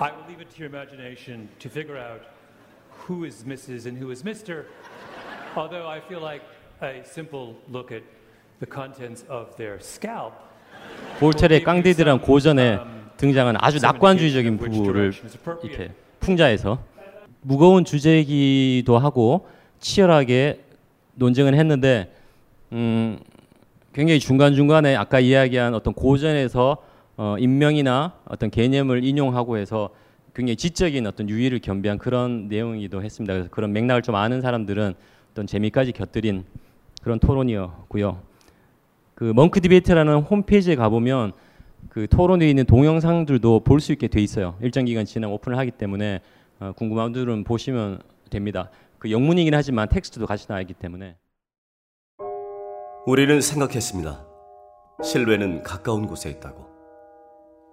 I will leave it to your imagination to figure out Who is Mrs. and who is Mr. Although I feel like a simple look at the contents of their scalp 볼테르의 깡디드란 고전에 등장한 아주 낙관주의적인 부부를 이렇게 풍자해서 무거운 주제이기도 하고 치열하게 논쟁을 했는데 음, 굉장히 중간중간에 아까 이야기한 어떤 고전에서 어, 인명이나 어떤 개념을 인용하고 해서 굉장히 지적인 어떤 유의를 겸비한 그런 내용이기도 했습니다. 그래서 그런 맥락을 좀 아는 사람들은 어떤 재미까지 곁들인 그런 토론이었고요. 그 Munk Debate라는 홈페이지에 가보면 그 토론에 있는 동영상들도 볼 수 있게 돼 있어요. 일정 기간 지나 오픈을 하기 때문에 어, 궁금한 분들은 보시면 됩니다. 그 영문이긴 하지만 텍스트도 같이 나와 있기 때문에. 우리는 생각했습니다. 신뢰는 가까운 곳에 있다고.